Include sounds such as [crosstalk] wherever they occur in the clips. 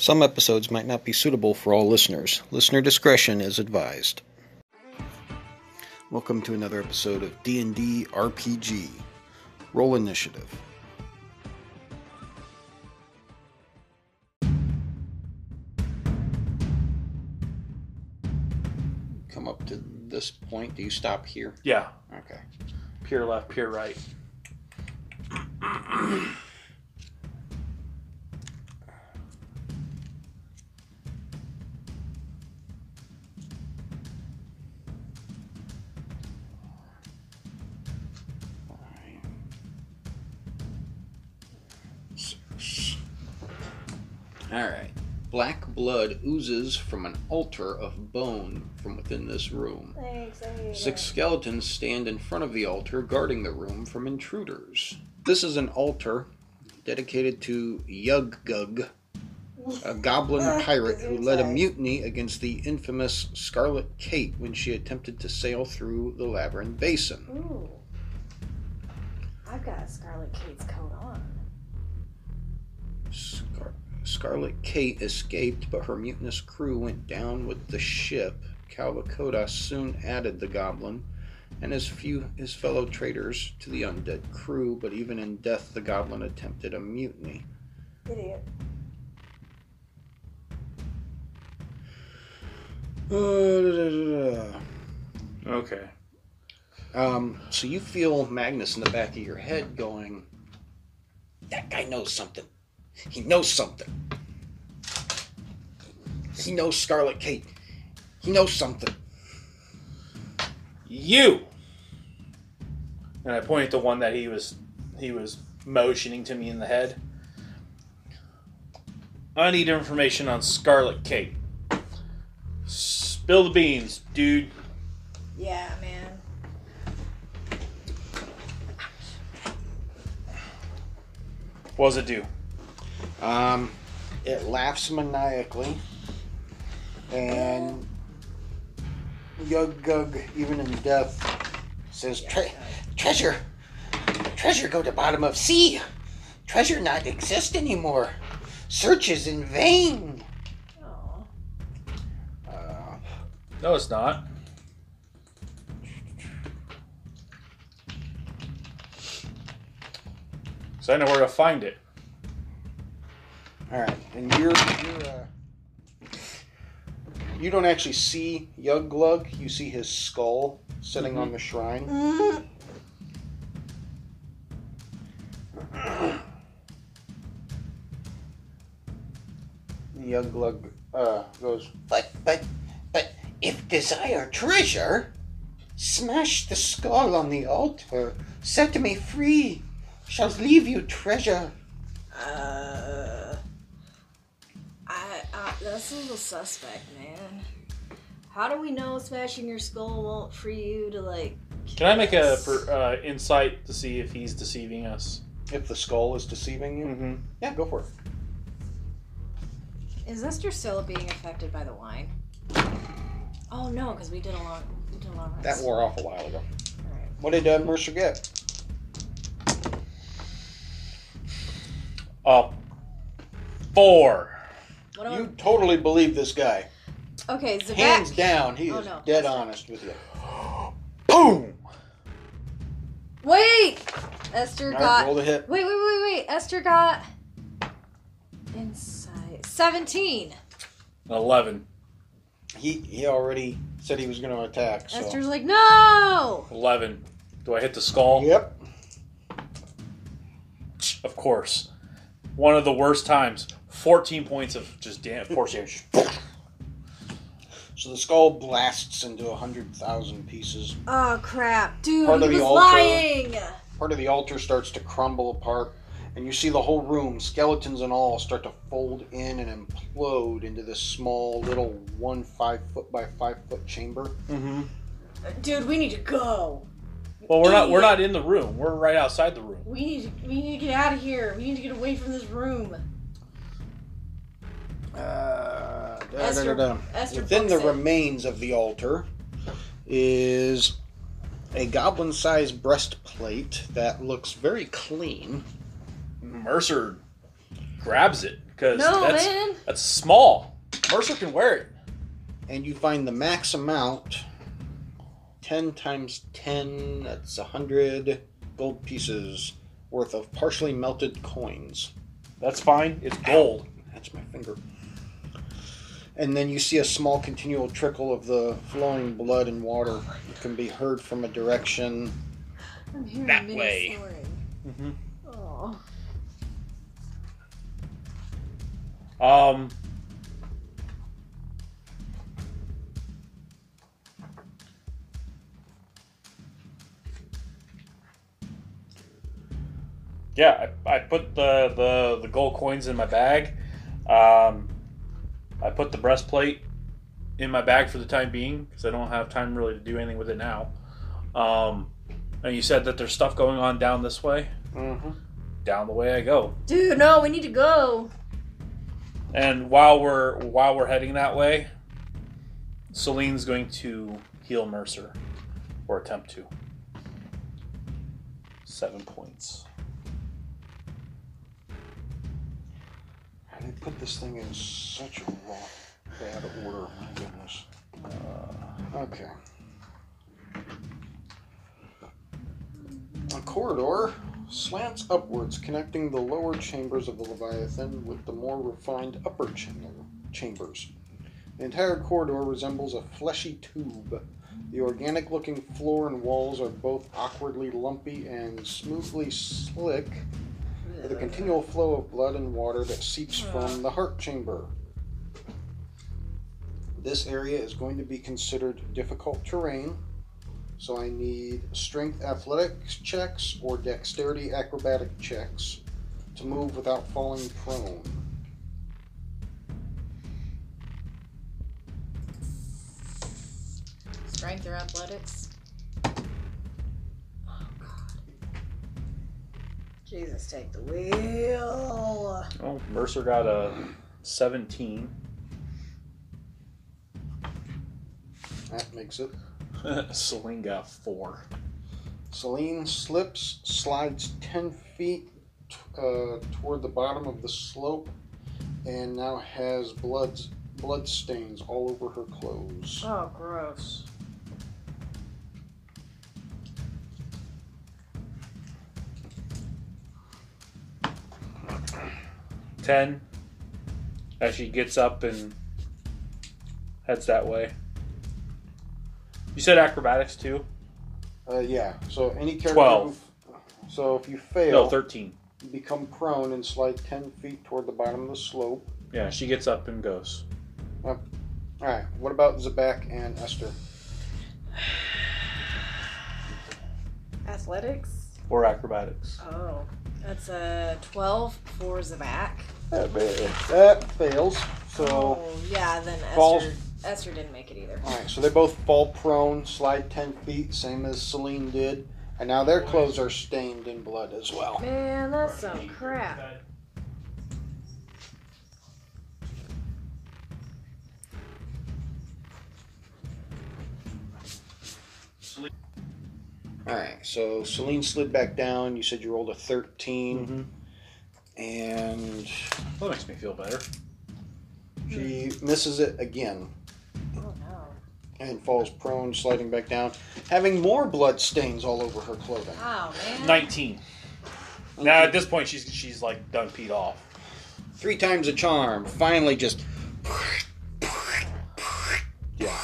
Some episodes might not be suitable for all listeners. Listener discretion is advised. Welcome to another episode of D&D RPG. Roll initiative. Come up to this point. Do you stop here? Yeah. Okay. Pure left, pure right. [clears throat] blood oozes from an altar of bone from within this room. Thanks, Six skeletons stand in front of the altar, guarding the room from intruders. This is an altar dedicated to Yuggug, a [laughs] goblin Ah, pirate who led a mutiny against the infamous Scarlet Kate when she attempted to sail through the Labyrinth Basin. Ooh. I've got Scarlet Kate's coat on. Scar- Scarlet Kate escaped, but her mutinous crew went down with the ship. Calvacoda soon added the goblin and his few his fellow traitors to the undead crew, but even in death the goblin attempted a mutiny. Idiot. Uh, Okay. Um, so you feel Magnus in the back of your head going, That guy knows something. He knows something. He knows Scarlet Kate. He knows something. You. And I pointed to one that he was he was motioning to me in the head. I need information on Scarlet Kate. Spill the beans, dude. Yeah, man. What does it do? Um, it laughs maniacally, and Yug Gug, even in death, says, Tre- "Treasure, treasure, go to bottom of sea. Treasure not exist anymore. Search is in vain." Uh, No, it's not. So I know where to find it. All right, and you're you're uh, you don't actually see Yug Glug. You see his skull sitting on the shrine. The young glug uh, goes, But, but, but, if desire treasure, smash the skull on the altar, set me free, shall leave you treasure. Uh. I, I. That's a little suspect, man. How do we know smashing your skull won't free you to, like. Can I make a kiss? per, uh, insight to see if he's deceiving us? If the skull is deceiving you, Mm-hmm. yeah, go for it. Is Esther still being affected by the wine? Oh no, because we did a long, we did a long That rest. wore off a while ago. Alright. What did uh, Mercer get? Uh, four. What do You totally believe this guy. Okay, Zabak. Hands down, he Oh, is no. dead honest with you. Boom. Wait, Esther All right, got. roll the hit. Wait, wait, wait, wait. Esther got Inside. seventeen. Eleven. He he already said he was going to attack. So. Esther's like, no. Eleven. Do I hit the skull? Yep. Of course. One of the worst times. Fourteen points of just damn force damage. So the skull blasts into a hundred thousand pieces. Oh crap, dude, Part he of was the altar. lying. Part of the altar starts to crumble apart, and you see the whole room, skeletons and all, start to fold in and implode into this small little one five foot by five foot chamber. Mm-hmm. Dude, we need to go. Well, we're not. We're not in the room. We're right outside the room. We need to, we need to get out of here. We need to get away from this room. Uh, da, Esther- da, da, da. Esther Within the books it. remains of the altar is a goblin sized breastplate that looks very clean. Mercer grabs it, because No, that's man. that's small. Mercer can wear it. And you find the max amount 10 times 10, that's 100 gold pieces worth of partially melted coins. That's fine. It's gold. That's my finger. And then you see a small continual trickle of the flowing blood and water. It can be heard from a direction. I'm hearing That Minnie way. snoring. Mm-hmm. Oh. Um. Yeah, I, I put the, the, the gold coins in my bag. Um, I put the breastplate in my bag for the time being because I don't have time really to do anything with it now. Um, and you said that there's stuff going on down this way. Mm-hmm. Down the way I go. Dude, no, we need to go. And while we're while we're heading that way, Celine's going to heal Mercer, or attempt to. Seven points. Put this thing in such a bad order. My goodness. Uh, okay. A corridor slants upwards, connecting the lower chambers of the Leviathan with the more refined upper chamber, chambers. The entire corridor resembles a fleshy tube. The organic looking floor and walls are both awkwardly lumpy and smoothly slick, with a continual flow of blood and water that seeps from the heart chamber. This area is going to be considered difficult terrain, so I need strength athletics checks or dexterity acrobatic checks to move without falling prone. Strength or athletics? Jesus, take the wheel. Oh, Mercer got a seventeen. That makes it. [laughs] Celine got four. Celine slips, slides 10 feet uh, toward the bottom of the slope, and now has blood, blood stains all over her clothes. Oh, gross. Ten. As she gets up and heads that way. You said acrobatics too? Uh, yeah, so any character. Twelve. Who, so if you fail, No, thirteen. you become prone and slide 10 feet toward the bottom of the slope. Yeah, she gets up and goes. Alright, what about Zabak and Esther? [sighs] Athletics? Or acrobatics. Oh. That's a 12 for Zabak. That, that fails. So, oh, yeah, then falls- Esther, Esther didn't make it either. alright, so they both fall prone, slide 10 feet, same as Celine did. And now their clothes are stained in blood as well. Man, that's some crap. Alright, so Celine slid back down. You said you rolled a 13. Mm-hmm. And That makes me feel better. she misses it again Oh, no. and falls prone, sliding back down, having more blood stains all over her clothing. Oh, man. Nineteen. Now at this point she's she's like done peed off. Three times a charm. Finally, just. Yeah.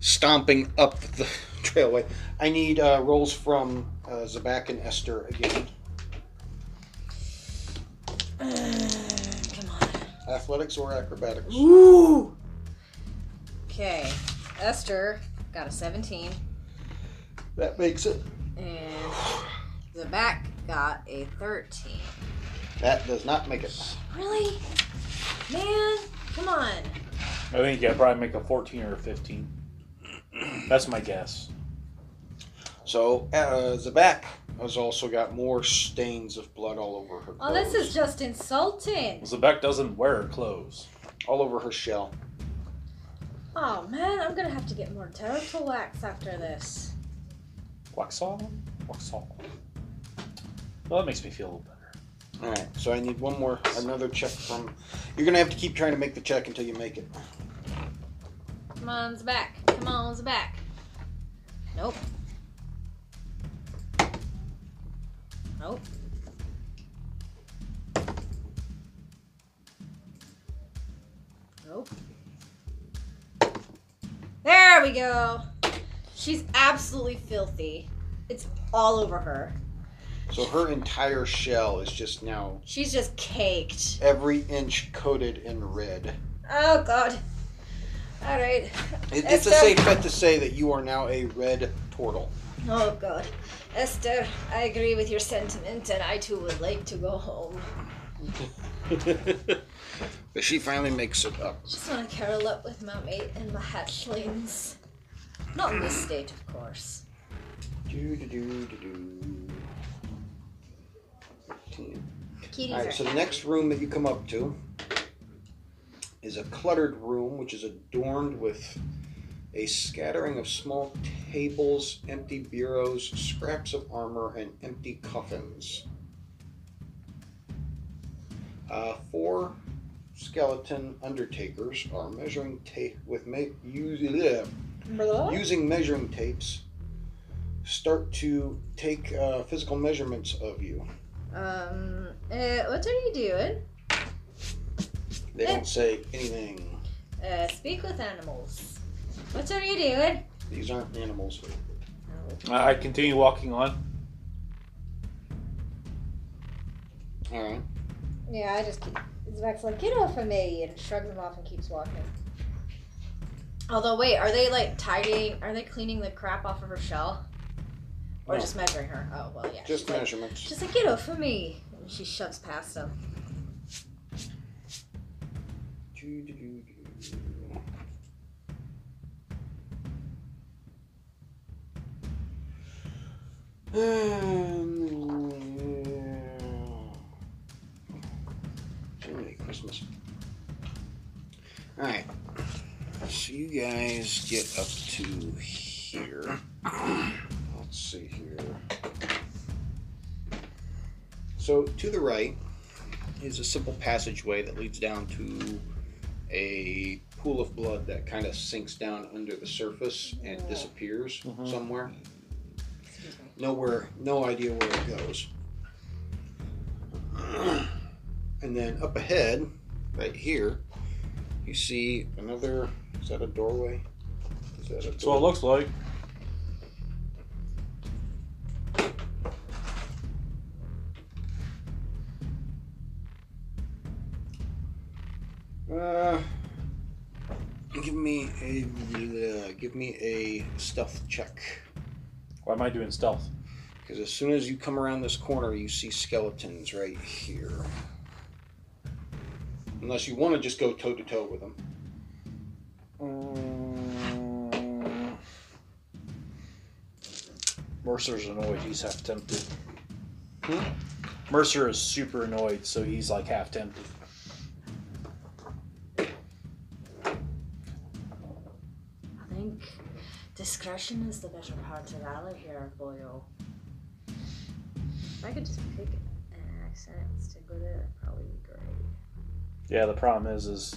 Stomping up the [laughs] trailway. I need uh, rolls from uh, Zabak and Esther again. [sighs] Come on. Athletics or acrobatics? Ooh. Okay. Esther got a 17, That makes it. and Zabak got a 13. That does not make it. Really? Man, come on. I think yeah, probably make a fourteen or a fifteen. That's my guess. So, uh, Zabak has also got more stains of blood all over her Oh, clothes. this is just insulting. Zebek doesn't wear clothes. all over her shell. Oh, man, I'm gonna have to get more turtle wax after this. Wax on? Wax on. Well, that makes me feel a little better. All right, so I need one more, another check from. You're gonna have to keep trying to make the check until you make it. Come on, Zebek. Come on, Zebek. Nope. Nope. Nope. There we go. She's absolutely filthy. It's all over her. So her entire shell is just now She's just caked. every inch coated in red. Oh god. All right. It, it's a safe bet to say that you are now a red turtle. Oh god. Esther, I agree with your sentiment, and I too would like to go home. [laughs] but she finally makes it up. Just want to curl up with my mate and my hatchlings. Not in this state, of course. Do, do, do, do, do. 15. Kitties All are so the happy. next room that you come up to is a cluttered room which is adorned with a scattering of small tables, empty bureaus, scraps of armor, and empty coffins. Uh, four skeleton undertakers are measuring tape with ma- use- Blah. using measuring tapes. Start to take uh, physical measurements of you. Um, uh, what are you doing? They don't say anything. Uh, speak with animals. What are you doing? These aren't animals. I I continue walking on. All right. Yeah, I just keep. Zach's like, get off of me, and shrugs him off and keeps walking. Although, wait, are they like tidying? Are they cleaning the crap off of her shell, or No. just measuring her? Oh well, yeah. Just she's like, measurements. she's like, get off of me, and she shoves past him. Jiminy Christmas. Alright. So you guys get up to here. Let's see here. So to the right is a simple passageway that leads down to a pool of blood that kind of sinks down under the surface and disappears Mhm. somewhere. Nowhere, no idea where it goes. [clears throat] And then up ahead, right here, you see another. Is that a doorway? Is that a That's what it looks like. Uh, give me a uh, give me a stealth check. Why am I doing stealth? Because as soon as you come around this corner, you see skeletons right here. Unless you want to just go toe to toe with them. Mm. Mercer's annoyed. He's half tempted. Hmm? Mercer is super annoyed, so he's like half tempted. Discretion is the better part of valor here, boyo. If I could just pick an accent and stick with it, it'd probably be great. Yeah, the problem is, is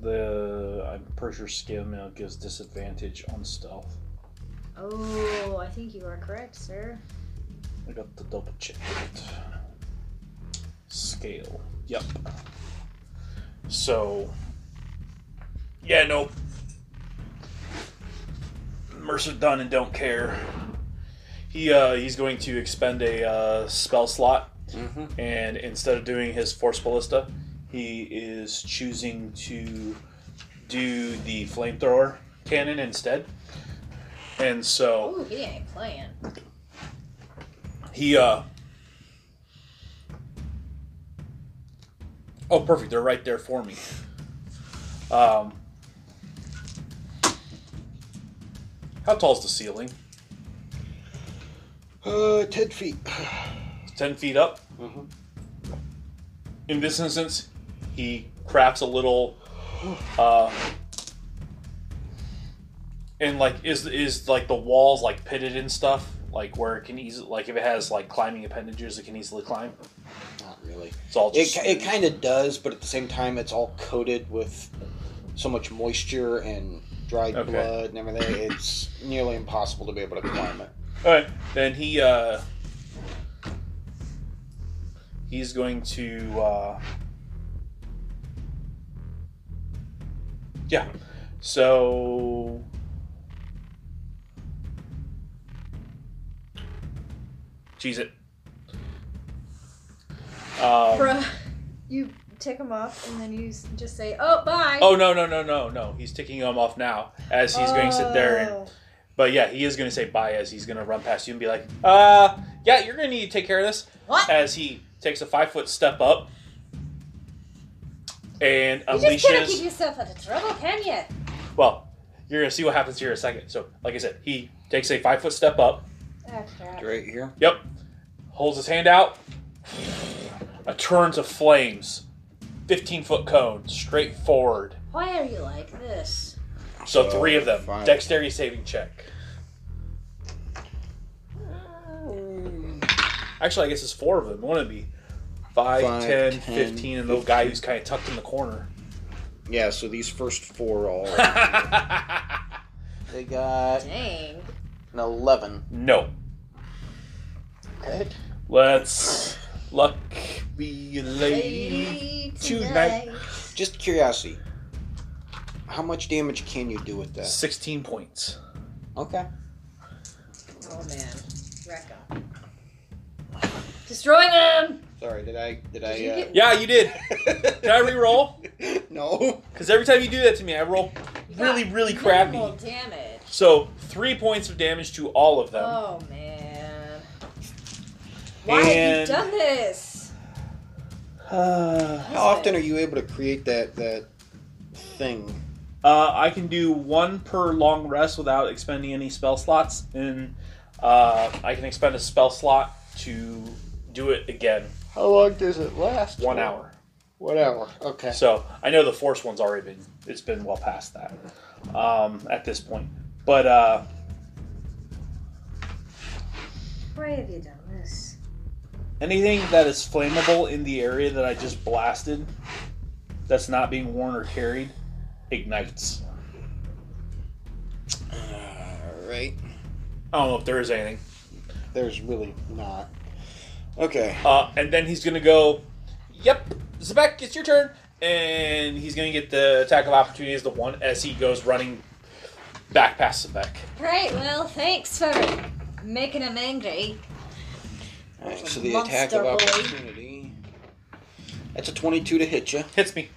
the I'm pretty sure scale mail gives disadvantage on stealth. Oh, I think you are correct, sir. I got the double check it. Scale. Yep. So. Yeah, no. Mercer done and don't care. He uh, he's going to expend a uh, spell slot, Mm-hmm. and instead of doing his force ballista, he is choosing to do the flamethrower cannon instead. And so Oh, he ain't playing. he uh oh perfect they're right there for me um how tall is the ceiling Uh, ten feet. 10 feet up Mhm. in this instance he crafts a little uh and like is is like the walls like pitted and stuff like where it can easily like if it has like climbing appendages it can easily climb not really. It's all just ki- it kind of does, but at the same time, it's all coated with so much moisture and dried Okay. blood and everything. It's [laughs] nearly impossible to be able to climb it. All right, then he uh, he's going to uh, yeah. So cheese it. Um, Bruh, you take him off and then you s- just say, "Oh, bye." oh no no no no no! He's ticking him off now as he's going to sit there and Oh. But yeah, he is going to say bye as he's going to run past you and be like, uh, yeah, you're going to need to take care of this. What? As he takes a five foot step up and You just can't unleashes. keep yourself out of trouble, can you? Well, you're going to see what happens here in a second. So, like I said, he takes a five foot step up. Oh, crap. Right here. Yep. Holds his hand out. [sighs] A turn of flames. 15 foot cone straight forward. Why are you like this? So, So, three of them. five. Dexterity saving check. Oh. Actually, I guess it's four of them. One would be 5, Five, 10, 10, 15, and the little guy who's kind of tucked in the corner. Yeah, so these first four all. [laughs] they got Dang. an 11. no. Okay. Let's luck be a lady. Lady tonight. tonight. Just curiosity. How much damage can you do with that? 16 points. Okay. Oh man, Rekka. Destroy them. Sorry, did I did I you uh... Yeah, you did. Did I re-roll? [laughs] no. Because every time you do that to me, I roll You got really, really crappy. minimal damage. So, three points of damage to all of them. Oh man. Why have you done this? [sighs] How often are you able to create that that thing? Uh, I can do one per long rest without expending any spell slots, and uh, I can expend a spell slot to do it again. How long does it last? One hour. One hour. Okay. So I know the force one's already been it's been well past that um, at this point. But uh, Why have you done this? Anything that is flammable in the area that I just blasted, that's not being worn or carried, ignites. All right. I don't know if there is anything. There's really not. Okay. Uh, and then he's gonna go, "Yep, Zebek, it's your turn," and he's gonna get the attack of opportunity as the one as he goes running back past Zebek. Great. Well, thanks for making him angry. All right. So the attack of Monster boy. opportunity. That's a 22 to hit you Hits me.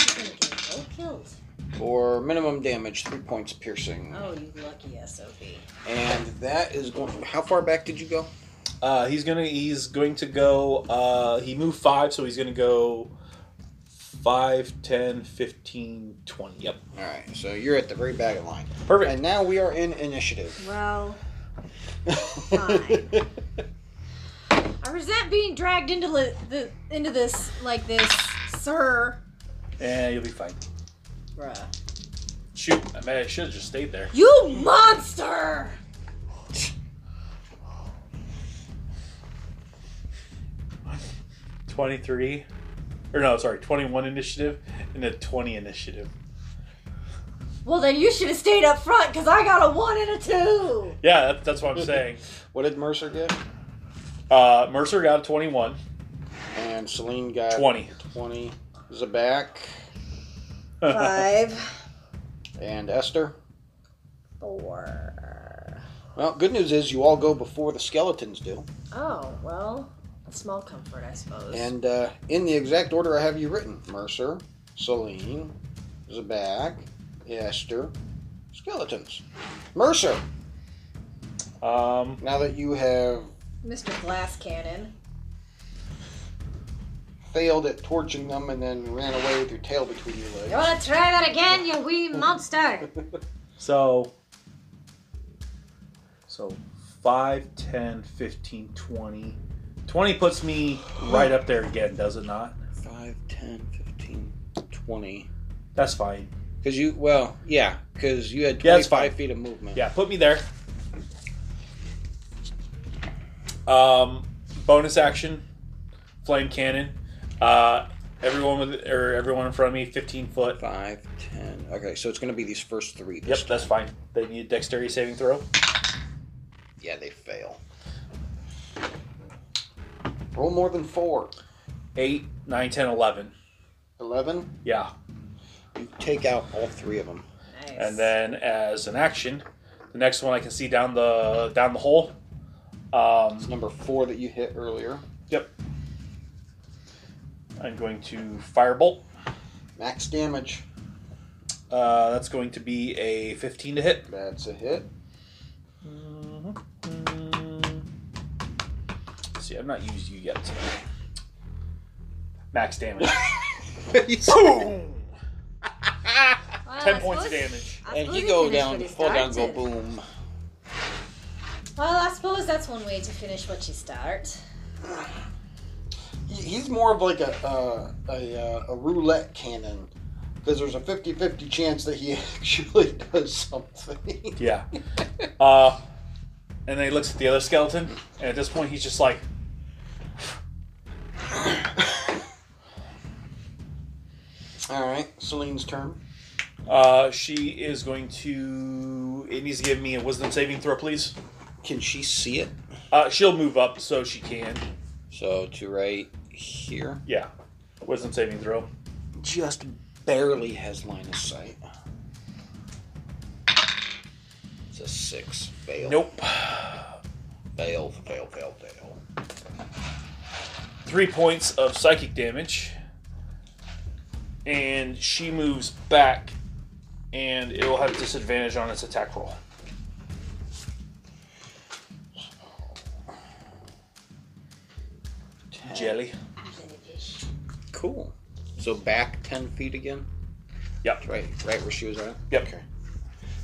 He's gonna get all killed. for minimum damage, three points piercing, Oh, you lucky SOB. and that is going. How far back did you go? Uh, he's gonna he's going to go. Uh, he moved five, so he's gonna go 5, 10, 15, 20. Yep, All right. So you're at the very back of the line, perfect. and now we are in initiative. Well, Fine. [laughs] I resent being dragged into the, the into this like this, sir. Yeah, you'll be fine. Bruh. Shoot, I mean, I should have just stayed there. You monster! Twenty-three, or no, sorry, twenty-one initiative and a twenty initiative. Well, then you should have stayed up front because I got a one and a two. Yeah, that, that's what I'm [laughs] saying. What did Mercer get? Uh, Mercer got a twenty-one. And Celine got 20. 20. Zabak Five, [laughs] and Esther. four. Well, good news is you all go before the skeletons do. Oh well, a small comfort, I suppose. And uh, in the exact order I have you written Mercer, Celine, Zabak, Esther, skeletons. Mercer, um, now that you have Mr. Glass Cannon. failed at torching them and then ran away with your tail between your legs. You want to try that again, you wee monster? [laughs] so, so 5, 10, 15, 20. 20 puts me right up there again, does it not? 5, 10, 15, 20. That's fine. Because you, well, yeah, because you had Yeah, that's 25 fine. feet of movement. Yeah, put me there. Um, bonus action. flame cannon. Uh, everyone with or everyone in front of me, 15 foot. 5, 10. Okay, so it's going to be these first three. Yep, This that's fine. They need a dexterity saving throw. Yeah, they fail. Roll more than 4. 8, 9, 10, 11. 11. Yeah. You take out all three of them. Nice. And then as an action, the next one I can see down the down the hole. Um, It's number 4 that you hit earlier. yep. I'm going to firebolt. Max damage. Uh, that's going to be a 15 to hit. That's a hit. See, I've not used you yet today. [laughs] Max damage. [laughs] Boom! Well, Ten I points suppose- of damage. I And suppose he he go finished down, what he fall down, go started. boom. Well, I suppose that's one way to finish what you start. He- He's more of like a uh, a, uh, a roulette cannon because there's a 50-50 chance that he [laughs] actually does something. Yeah. [laughs] Uh, and then he looks at the other skeleton, and at this point he's just like, All right, Celine's turn. uh, she is going to. It needs to give me a wisdom saving throw, please. Can she see it? Uh, she'll move up so she can. So to right here, Yeah. Wisdom saving throw. just barely has line of sight. It's a six. Fail. Nope. Fail. Fail. Fail. Fail. Three points of psychic damage. And she moves back, and it will have disadvantage on its attack roll. Jelly. Cool. So back ten feet again. Yep. Right. Right where she was at. Yep. Okay.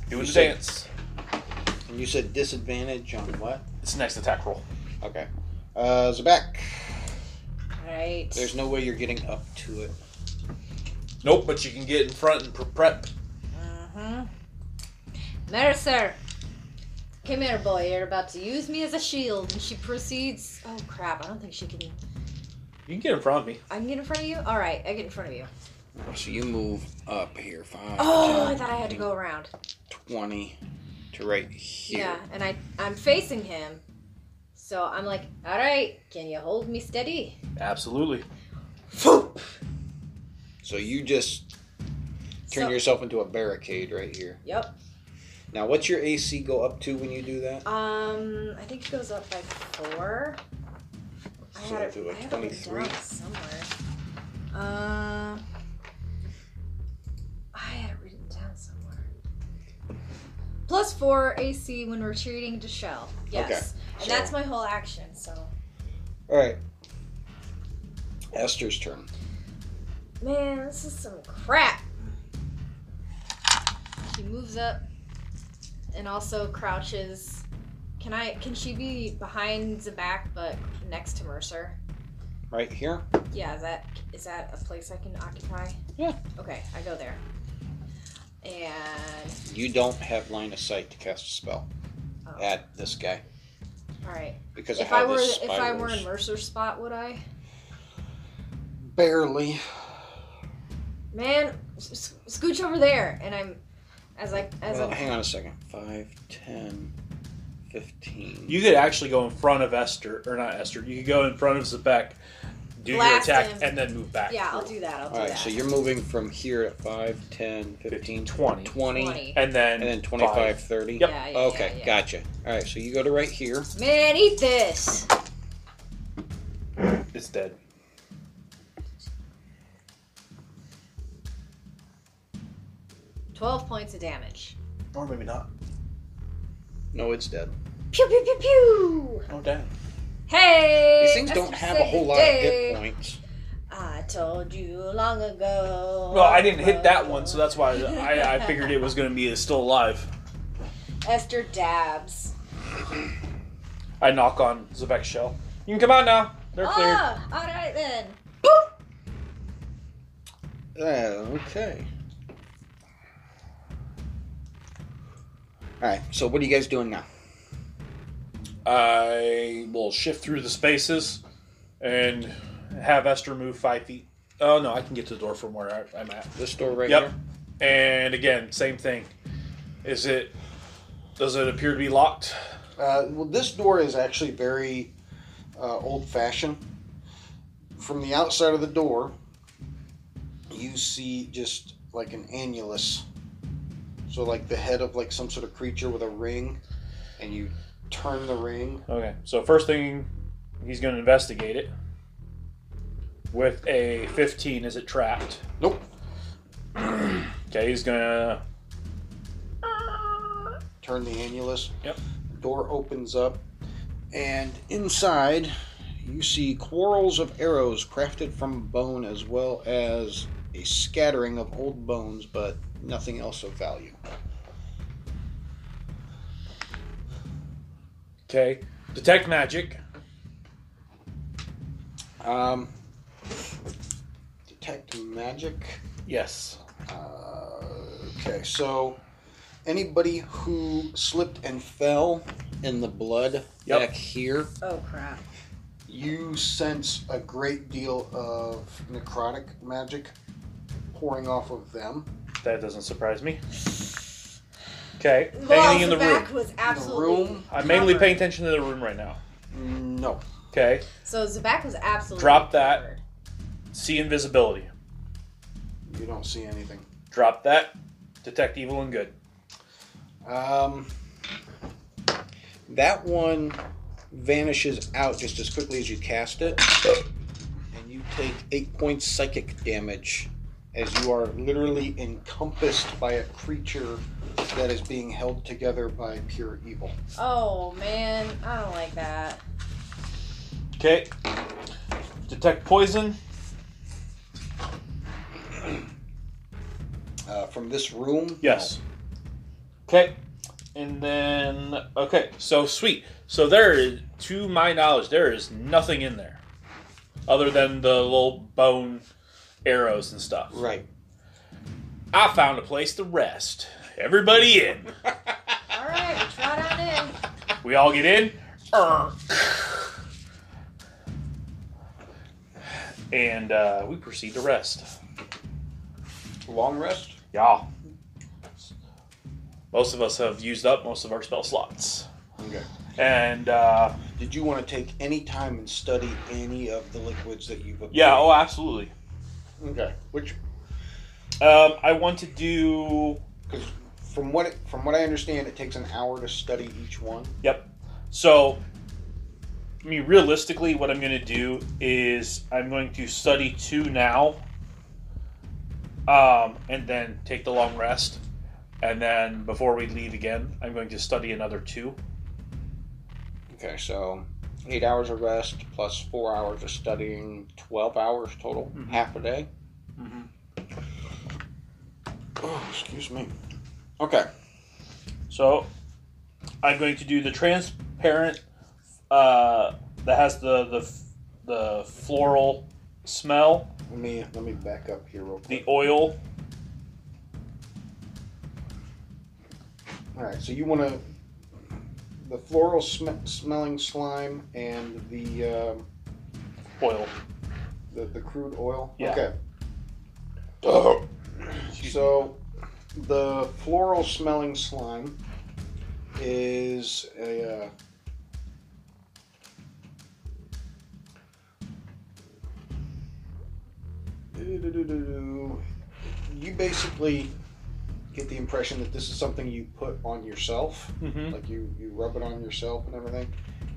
Doing the dance. And you said disadvantage on what? It's next attack roll. Okay. Uh, Zabak. Right. There's no way you're getting up to it. Nope, but you can get in front and prep. Mm-hmm. Mercer. Come here, boy. You're about to use me as a shield. And she proceeds. Oh, crap. I don't think she can. You can get in front of me. I can get in front of you? Alright, I get in front of you. So you move up here. Five. Oh, I thought I had to go around. 20 to right here. Yeah, and I, I'm facing him. So I'm like, alright, can you hold me steady? Absolutely. Foop! So you just turn So- yourself into a barricade right here. Yep. Now, what's your AC go up to when you do that? Um, I think it goes up by four. I So had it, do a I had it written 23. down somewhere. Uh, I had it written down somewhere. Plus four AC when retreating to shell. Yes, and so- that's my whole action. So, All right. Esther's turn. Man, this is some crap. She moves up and also crouches. Can I? Can she be behind the back but next to Mercer? Right here. Yeah, is that is that a place I can occupy? Yeah. Okay, I go there. And You don't have line of sight to cast a spell oh, at this guy all right. because of If how I were this if I were in. Mercer's spot, would I? Barely. Man, s- s- scooch over there, and I'm as I as Well, I'm. hang on a second. 5, 10, 15. You could actually go in front of Esther, or not Esther. You could go in front of Zebek, do Blast your attack, him. and then move back. Yeah, I'll do that. I'll do All right, that. so you're moving from here at 5, 10, 15, 20. 20, 20. And then, and then 25, five. 30. Yep. Yeah, yeah, Okay, yeah, yeah. gotcha. All right, so you go to right here. Man, eat this. It's dead. Twelve points of damage. Or maybe not. No, it's dead. Pew pew pew pew. Oh, damn. Hey. These things don't have a whole saved lot the of hit points. I told you long ago. Well, I didn't hit that one, so that's why [laughs] I, I figured it was going to be still alive. Esther dabs. I knock on Zebek's shell. You can come out now. They're cleared. Ah, all right then. Boop. Uh, okay. All right, so what are you guys doing now? I will shift through the spaces and have Esther move five feet. Oh no, I can get to the door from where I, I'm at. This door right Yep. here. And again, same thing. Is it? Does it appear to be locked? Uh, well, this door is actually very uh, old-fashioned. From the outside of the door, you see just like an annulus. So, like the head of like some sort of creature with a ring, and you turn the ring. Okay. So first thing, he's going to investigate it. With a 15, is it trapped? Nope. Okay, he's gonna. Turn the annulus. Yep. Door opens up, and inside you see quarrels of arrows crafted from bone, as well as a scattering of old bones, but nothing else of value. Okay. Detect magic. Um, detect magic. Yes. Uh, okay, so anybody who slipped and fell in the blood Yep. back here, Oh crap. you sense a great deal of necrotic magic pouring off of them. That doesn't surprise me. Okay. Well, Anything in the room? Zabak was absolutely. room? I'm mainly covered. paying attention to the room right now. No. Okay. So Zabak was absolutely. Drop that. covered. See invisibility. You don't see anything. Drop that. Detect evil and good. Um, that one vanishes out just as quickly as you cast it, and you take eight points psychic damage as you are literally encompassed by a creature that is being held together by pure evil. Oh man, I don't like that. Okay. Detect poison. Uh, from this room, Yes. Okay. And then okay, so sweet. So there is to my knowledge, there is nothing in there. Other than the little bone arrows and stuff. right. I found a place to rest. Everybody in. [laughs] All right, we trot on in. We all get in. Err. And uh, we proceed to rest. Long rest. Yeah. Most of us have used up most of our spell slots. Okay. And uh, Did you want to take any time and study any of the liquids that you've obtained? yeah, oh, absolutely. Okay. Which, Um, I want to do. Because from what it, from what I understand, it takes an hour to study each one. Yep. So, I mean, realistically, what I'm going to do is I'm going to study two now, um, and then take the long rest, and then before we leave again, I'm going to study another two. Okay, so eight hours of rest plus four hours of studying, twelve hours total, Mhm. half a day. Mhm. Oh, excuse me. Okay. So, I'm going to do the transparent uh, that has the the the floral smell, Let me let me back up here real quick. the oil. All right, so you want to the floral sm- smelling slime and the um, Oil. the, the crude oil. Yeah. Okay. So, the floral smelling slime is a. Uh, you basically get the impression that this is something you put on yourself, Mm-hmm. like you, you rub it on yourself and everything,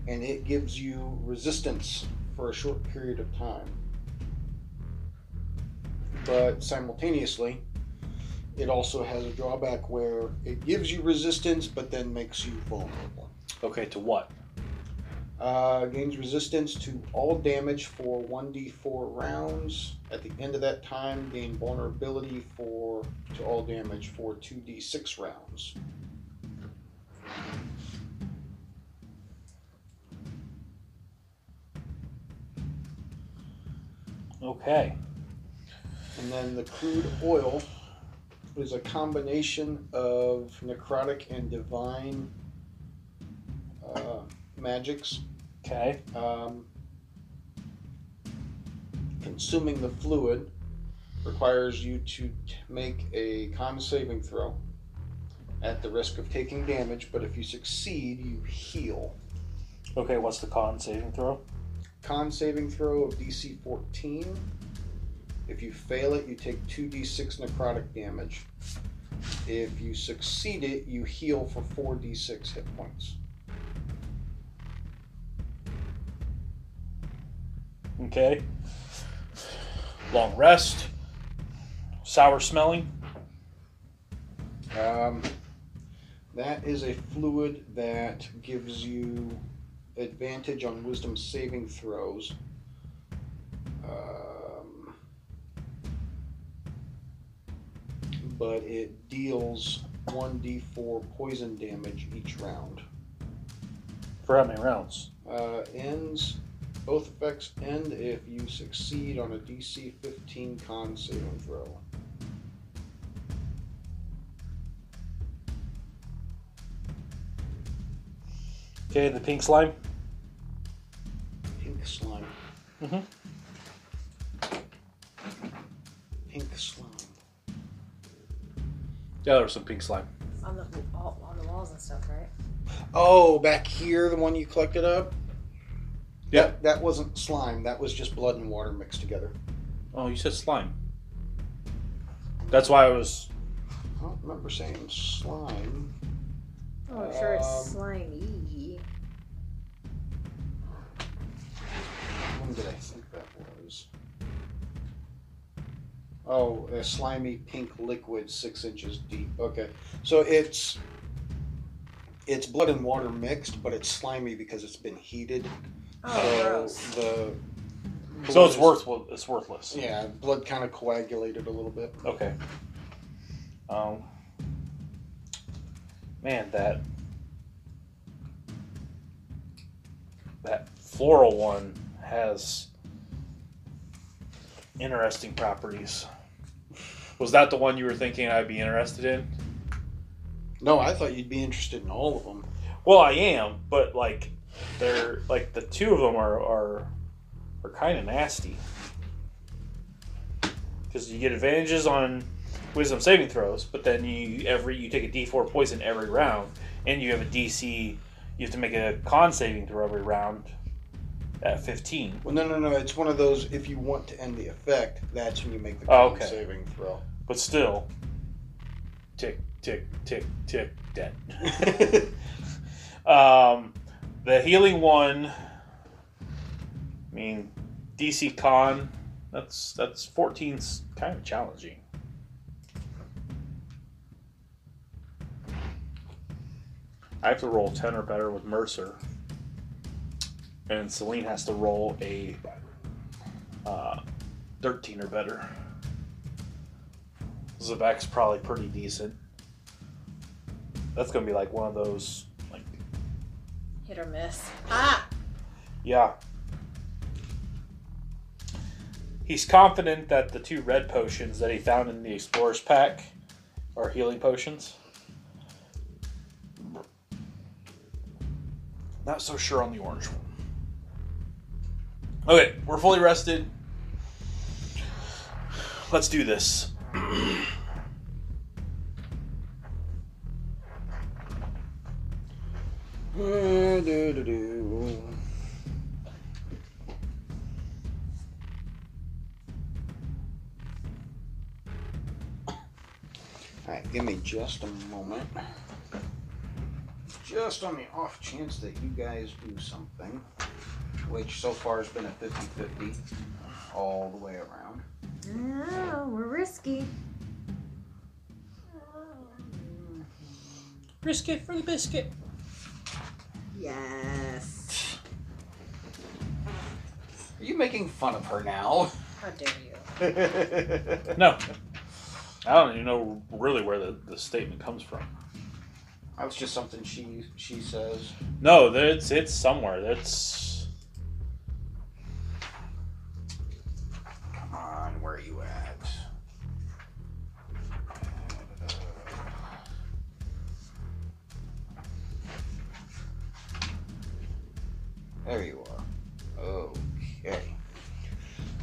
and it gives you resistance for a short period of time. But simultaneously, it also has a drawback where it gives you resistance but then makes you vulnerable. Okay, to what? Uh, gains resistance to all damage for 1d4 rounds. At the end of that time, gain vulnerability for to all damage for 2d6 rounds. Okay. And then the crude oil is a combination of necrotic and divine uh, magics. Okay. Um, consuming the fluid requires you to make a con saving throw at the risk of taking damage, but if you succeed, you heal. Okay, what's the con saving throw? Con saving throw of DC 14. If you fail it, you take 2d6 necrotic damage. If you succeed it, you heal for 4d6 hit points. Okay. Long rest. Sour smelling. Um, that is a fluid that gives you advantage on wisdom saving throws. Um, but it deals 1d4 poison damage each round. For how many rounds? Uh, ends. Both effects end if you succeed on a DC 15 con saving throw. Okay, the pink slime. Pink slime. Mm-hmm. Pink slime. Yeah, there was some pink slime. On the all, on the walls and stuff, right? Oh, back here, the one you collected up? Yeah. That, that wasn't slime. That was just blood and water mixed together. Oh, you said slime. That's why I was. I don't remember saying slime. Oh, I'm sure it's Um, slimy. When did I think that was? Oh, a slimy pink liquid six inches deep. Okay. So it's it's blood and water mixed, but it's slimy because it's been heated. Oh, so gross. the So it's worth. It's worthless. Yeah, blood kind of coagulated a little bit. Okay. Um. Man, that that floral one has interesting properties. Was that the one you were thinking I'd be interested in? No, I thought you'd be interested in all of them. Well, I am, but like they're like the two of them are are are kind of nasty because you get advantages on wisdom saving throws, but then you every you take a D4 poison every round, and you have a DC. You have to make a con saving throw every round at 15. Well, no, no, no. It's one of those. If you want to end the effect, that's when you make the Oh, con okay. saving throw. But still, tick tick tick tick dead. [laughs] [laughs] Um, the healing one. I mean, DC con. That's that's 14's kind of challenging. I have to roll 10 or better with Mercer. And Celine has to roll a uh, 13 or better. Zabak's probably pretty decent. That's gonna be like one of those, Hit or miss. Ah! yeah. He's confident that the two red potions that he found in the explorer's pack are healing potions. Not so sure on the orange one. Okay, we're fully rested. Let's do this. [clears throat] Alright, give me just a moment. Just on the off chance that you guys do something, which so far has been a 50 50 all the way around. Oh, we're risky. Brisket for the biscuit. Yes. Are you making fun of her now? How dare you? [laughs] No. I don't even know really where the, the statement comes from. That's just something she she says. No, it's it's somewhere. That's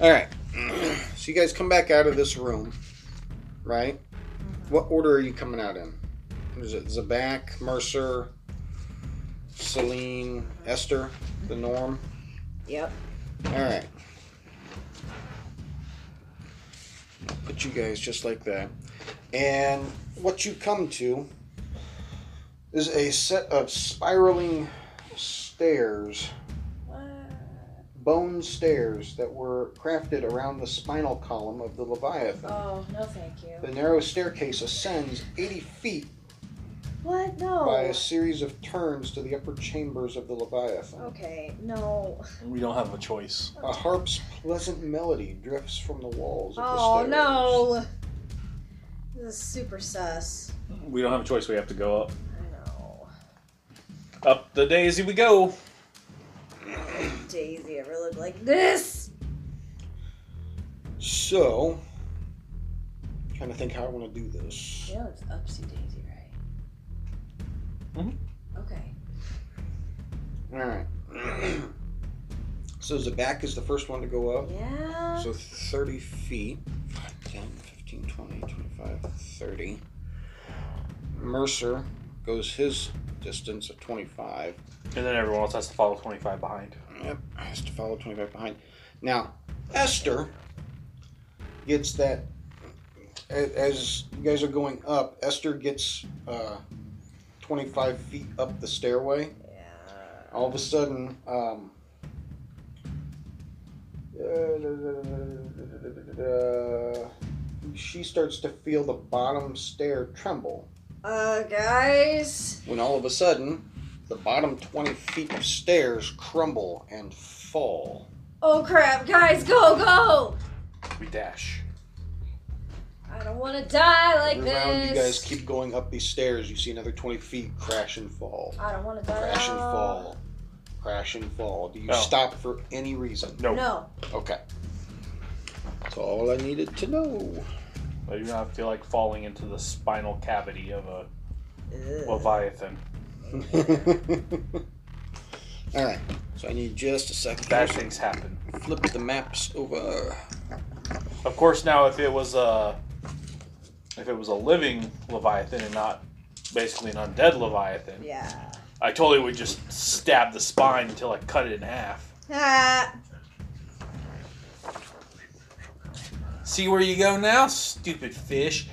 All right. So you guys come back out of this room, right? What order are you coming out in? Is it Zabak, Mercer, Celine, Esther, the norm? Yep. All right. Put you guys just like that. And what you come to is a set of spiraling stairs? Bone stairs that were crafted around the spinal column of the Leviathan. Oh, no thank you. The narrow staircase ascends 80 feet What? No. by a series of turns to the upper chambers of the Leviathan. Okay, no. We don't have a choice. A harp's pleasant melody drifts from the walls of the Oh, no. This is super sus. We don't have a choice. We have to go up. I know. Up the daisy we go. Daisy ever look like this? So, trying to think how I want to do this. Yeah, it's upsy daisy, right? Mhm. Okay. All right. [clears throat] so Zabak is the first one to go up. Yeah. So 30 feet. 10, 15, 20, 25, 30. Mercer goes his distance of 25. And then everyone else has to follow 25 behind. Yep, has to follow 25 behind. Now, Esther gets that. As you guys are going up, Esther gets uh, 25 feet up the stairway. yeah. All of a sudden, um, uh, she starts to feel the bottom stair tremble. Uh, guys. When all of a sudden, the bottom 20 feet of stairs crumble and fall. Oh crap, guys, go, go! We dash. I don't want to die like Every this. round you guys keep going up these stairs, you see another 20 feet crash and fall. I don't want to die. Crash and fall. Crash and fall. Do you No. stop for any reason? No. No. Okay. That's all I needed to know. I do not feel like falling into the spinal cavity of a Ugh. leviathan. [laughs] all right. So I need just a second. Bad here. things happen. Flip the maps over. Of course, now if it was a if it was a living leviathan and not basically an undead leviathan, Yeah. I totally would just stab the spine until I cut it in half. Ah. [laughs] [laughs] See where you go now, stupid fish.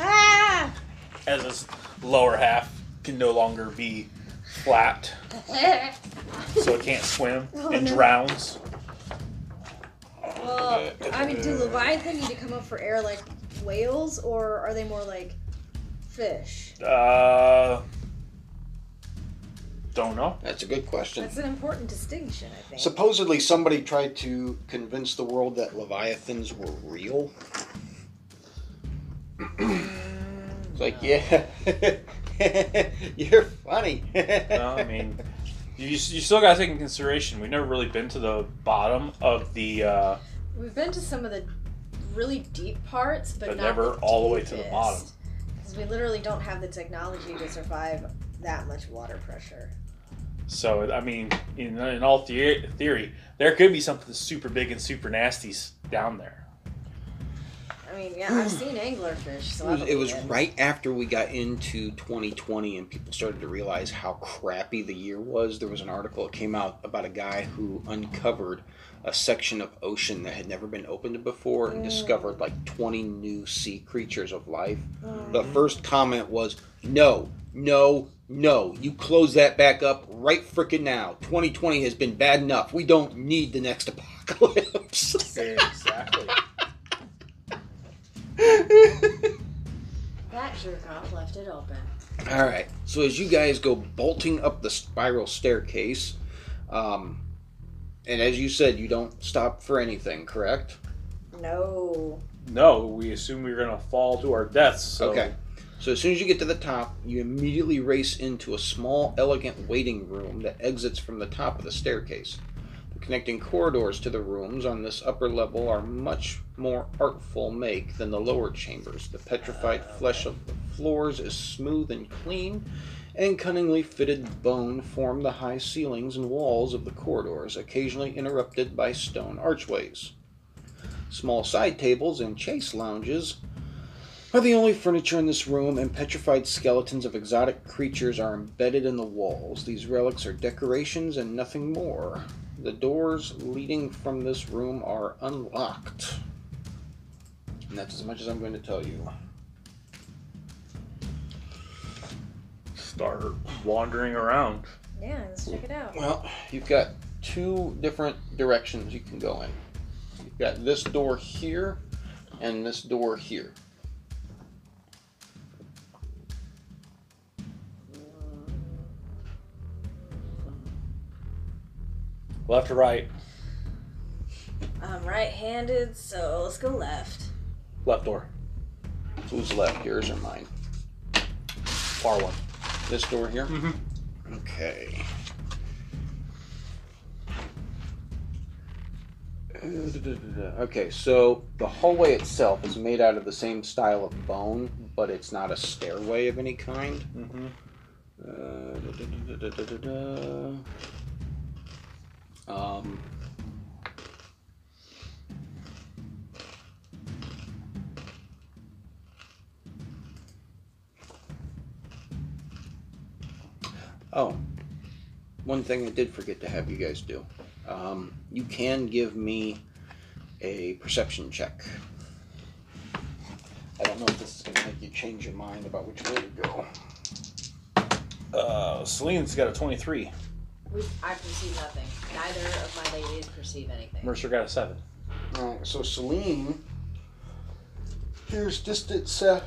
Ah. As its lower half can no longer be flat, so it can't swim Oh, and no. drowns. well, I mean, do Leviathan need to come up for air like whales, or are they more like fish? Uh, don't know. That's a good question. That's an important distinction, I think. Supposedly, somebody tried to convince the world that leviathans were real. It's like, yeah, [laughs] you're funny. No, I mean, you, you still got to take in consideration. We've never really been to the bottom of the, uh, We've been to some of the really deep parts, but, But not never all the way to the bottom. Because we literally don't have the technology to survive that much water pressure. So I mean, in, in all the- theory, there could be something super big and super nasty down there. I mean, yeah, I've seen anglerfish, so It I was, it was believe right after we got into 2020 and people started to realize how crappy the year was. There was an article that came out about a guy who uncovered a section of ocean that had never been opened before and Mm. discovered like 20 new sea creatures of life. Mm. The first comment was, "No, no, no! You close that back up right frickin' now. 2020 has been bad enough. We don't need the next apocalypse." Exactly. That jerk off left it open. All right. So as you guys go bolting up the spiral staircase, um, and as you said, you don't stop for anything, correct? No. no, we assume we are gonna fall to our deaths. So Okay. So as soon as you get to the top, you immediately race into a small, elegant waiting room that exits from the top of the staircase. The connecting corridors to the rooms on this upper level are much more artful make than the lower chambers. The petrified flesh of the floors is smooth and clean, and cunningly fitted bone form the high ceilings and walls of the corridors, occasionally interrupted by stone archways. Small side tables and chaise lounges are the only furniture in this room, and petrified skeletons of exotic creatures are embedded in the walls. These relics are decorations and nothing more. The doors leading from this room are unlocked. And that's as much as I'm going to tell you. Start wandering around. Yeah, let's check it out. Well, you've got two different directions you can go in. You've got this door here and this door here. Left or right? I'm right-handed, so let's go left. Left door. Who's left, yours or mine? Far one. This door here? Mhm. Okay. Okay, so the hallway itself is made out of the same style of bone, but it's not a stairway of any kind. Mm-hmm. Uh, da, da, da, da, da, da, da. Um, oh, one thing I did forget to have you guys do. Um, you can give me a perception check. I don't know if this is going to make you change your mind about which way to go. Uh, Celine's got a 23. We, I perceive nothing. Neither of my ladies perceive anything. Mercer got a 7. Alright, so Celine hears distant sa-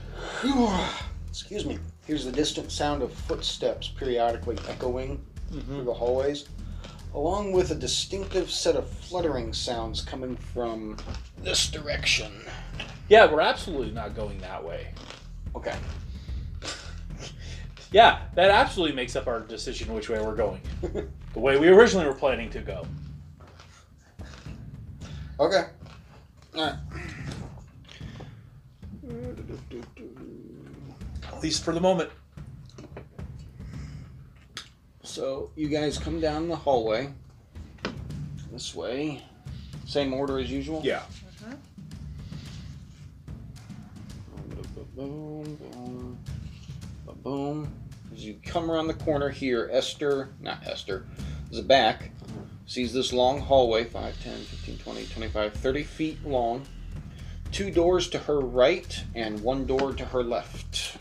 excuse me. Here's the distant sound of footsteps periodically echoing mm-hmm. through the hallways, along with a distinctive set of fluttering sounds coming from this direction. Yeah, we're absolutely not going that way. Okay. Yeah, that absolutely makes up our decision which way we're going. [laughs] the way we originally were planning to go. Okay. Alright. At least for the moment. So you guys come down the hallway this way. Same order as usual? Yeah. Uh-huh. Boom, boom, boom. As you come around the corner here, Esther, not Esther, Zabak sees this long hallway 5, 10, 15, 20, 25, 30 feet long. Two doors to her right and one door to her left.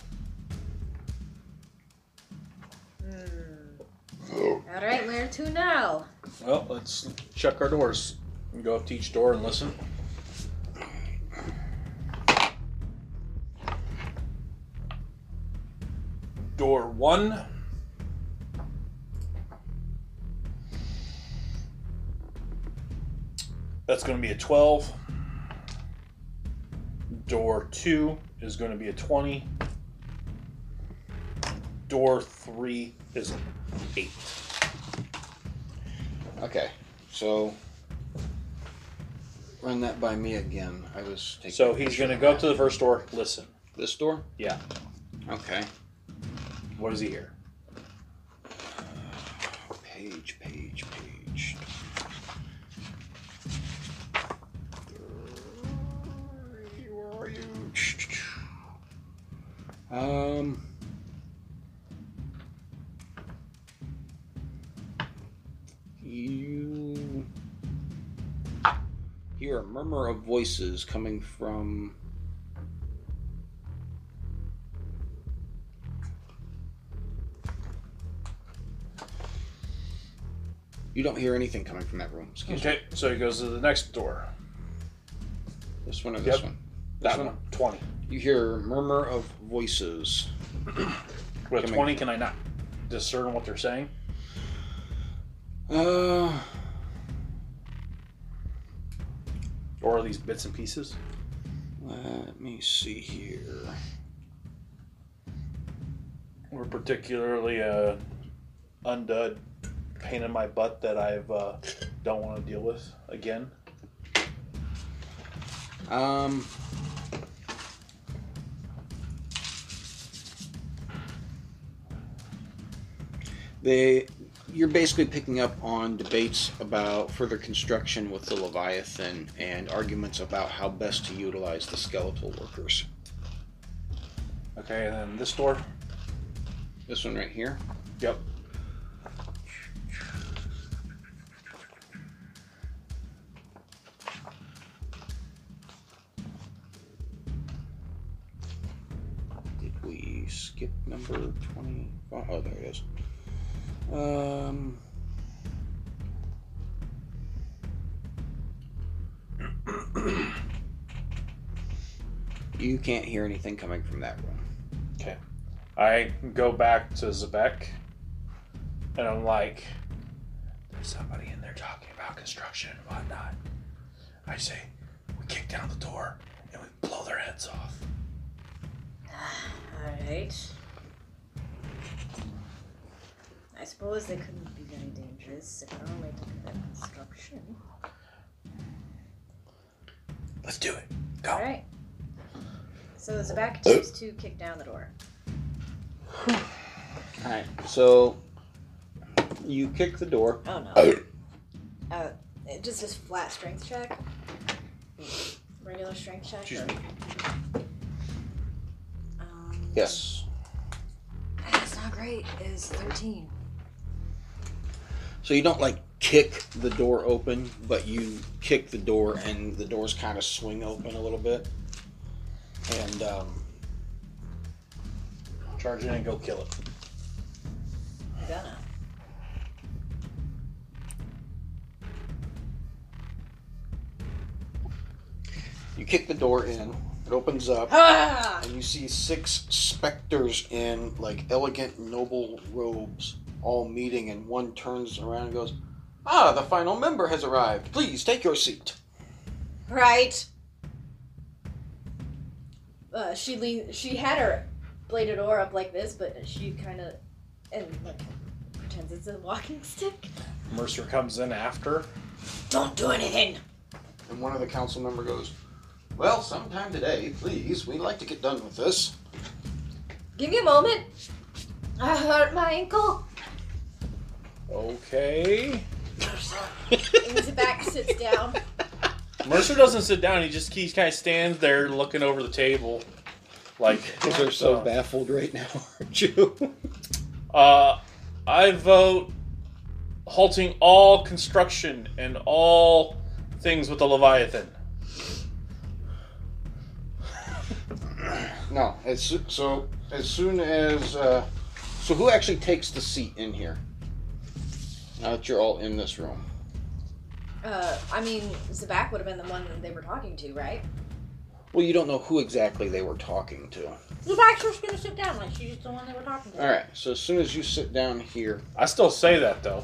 Hmm. All right, where to now? Well, let's check our doors. And go up to each door and listen. Door one. That's going to be a 12. Door two is going to be a 20. Door three is an 8. Okay, so run that by me again. I was taking. So he's going to go up to the first door, listen. this door. Yeah. Okay. What does he hear? Page, page, page. Where are you? Um. You hear a murmur of voices coming from You don't hear anything coming from that room. Excuse me. Okay, so he goes to the next door. This one or this Yep. one? That one? one, 20. You hear a murmur of voices. [clears throat] With Coming- 20, can I not discern what they're saying? Uh, Or are these bits and pieces? let me see here. Or particularly a undud pain in my butt that I've uh, don't want to deal with again? Um, they you're basically picking up on debates about further construction with the Leviathan and arguments about how best to utilize the skeletal workers. Okay, and then this door. This one right here. Yep. Skip number 20? Oh, there it is. Um. [clears throat] you can't hear anything coming from that room. Okay. I go back to Zabak, and I'm like, "There's somebody in there talking about construction and whatnot." I say, "We kick down the door and we blow their heads off." Alright. I suppose they couldn't be very dangerous if they're only talking about construction. Let's do it. Go. Alright. So Zabak attempts to kick down the door. Alright, so you kick the door. Oh no. [coughs] Uh, it just a flat strength check. Regular strength check. Excuse or- me. Um, Yes. That's not great. Is thirteen. So you don't like kick the door open, but you kick the door and the doors kind of swing open a little bit. And um, Charge in and go kill it. I'm gonna. you kick the door in. It opens up. Ah! and you see six specters in like elegant noble robes all meeting and one turns around and goes ah the final member has arrived please take your seat Right. Uh, she lean. She had her bladed oar up like this, but she kind of and like pretends it's a walking [laughs] stick. Mercer comes in after. Don't do anything. and one of the council member goes well sometime today please we'd like to get done with this Give me a moment. I hurt my ankle. Okay. Elizabeth sits down. Mercer doesn't sit down. He just he kind of stands there looking over the table, like. because they're so uh, baffled right now [laughs] aren't you Uh, I vote halting all construction and all things with the Leviathan. no as soo- so as soon as uh, so who actually takes the seat in here now that you're all in this room Uh, I mean, Zabak would have been the one they were talking to, right? well you don't know who exactly they were talking to Zabak's just gonna sit down, like she's the one they were talking to. All right. So as soon as you sit down here, I still say that though.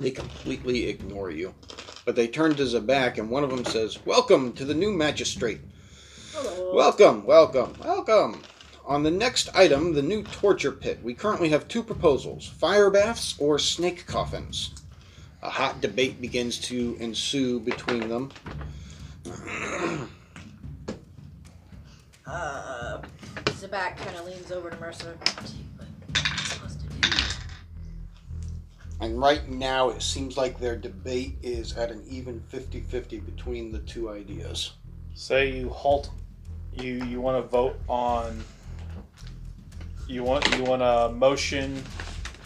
they completely ignore you. But they turn to Zabak, and one of them says, "Welcome to the new magistrate. Hello. Welcome, welcome, welcome." On the next item, the new torture pit, we currently have two proposals: fire baths or snake coffins. A hot debate begins to ensue between them. Uh, Zabak kind of leans over to Mercer. What am I supposed to do? And right now, it seems like their debate is at an even 50 50 between the two ideas. Say you halt. You you want to vote on. You want you want a motion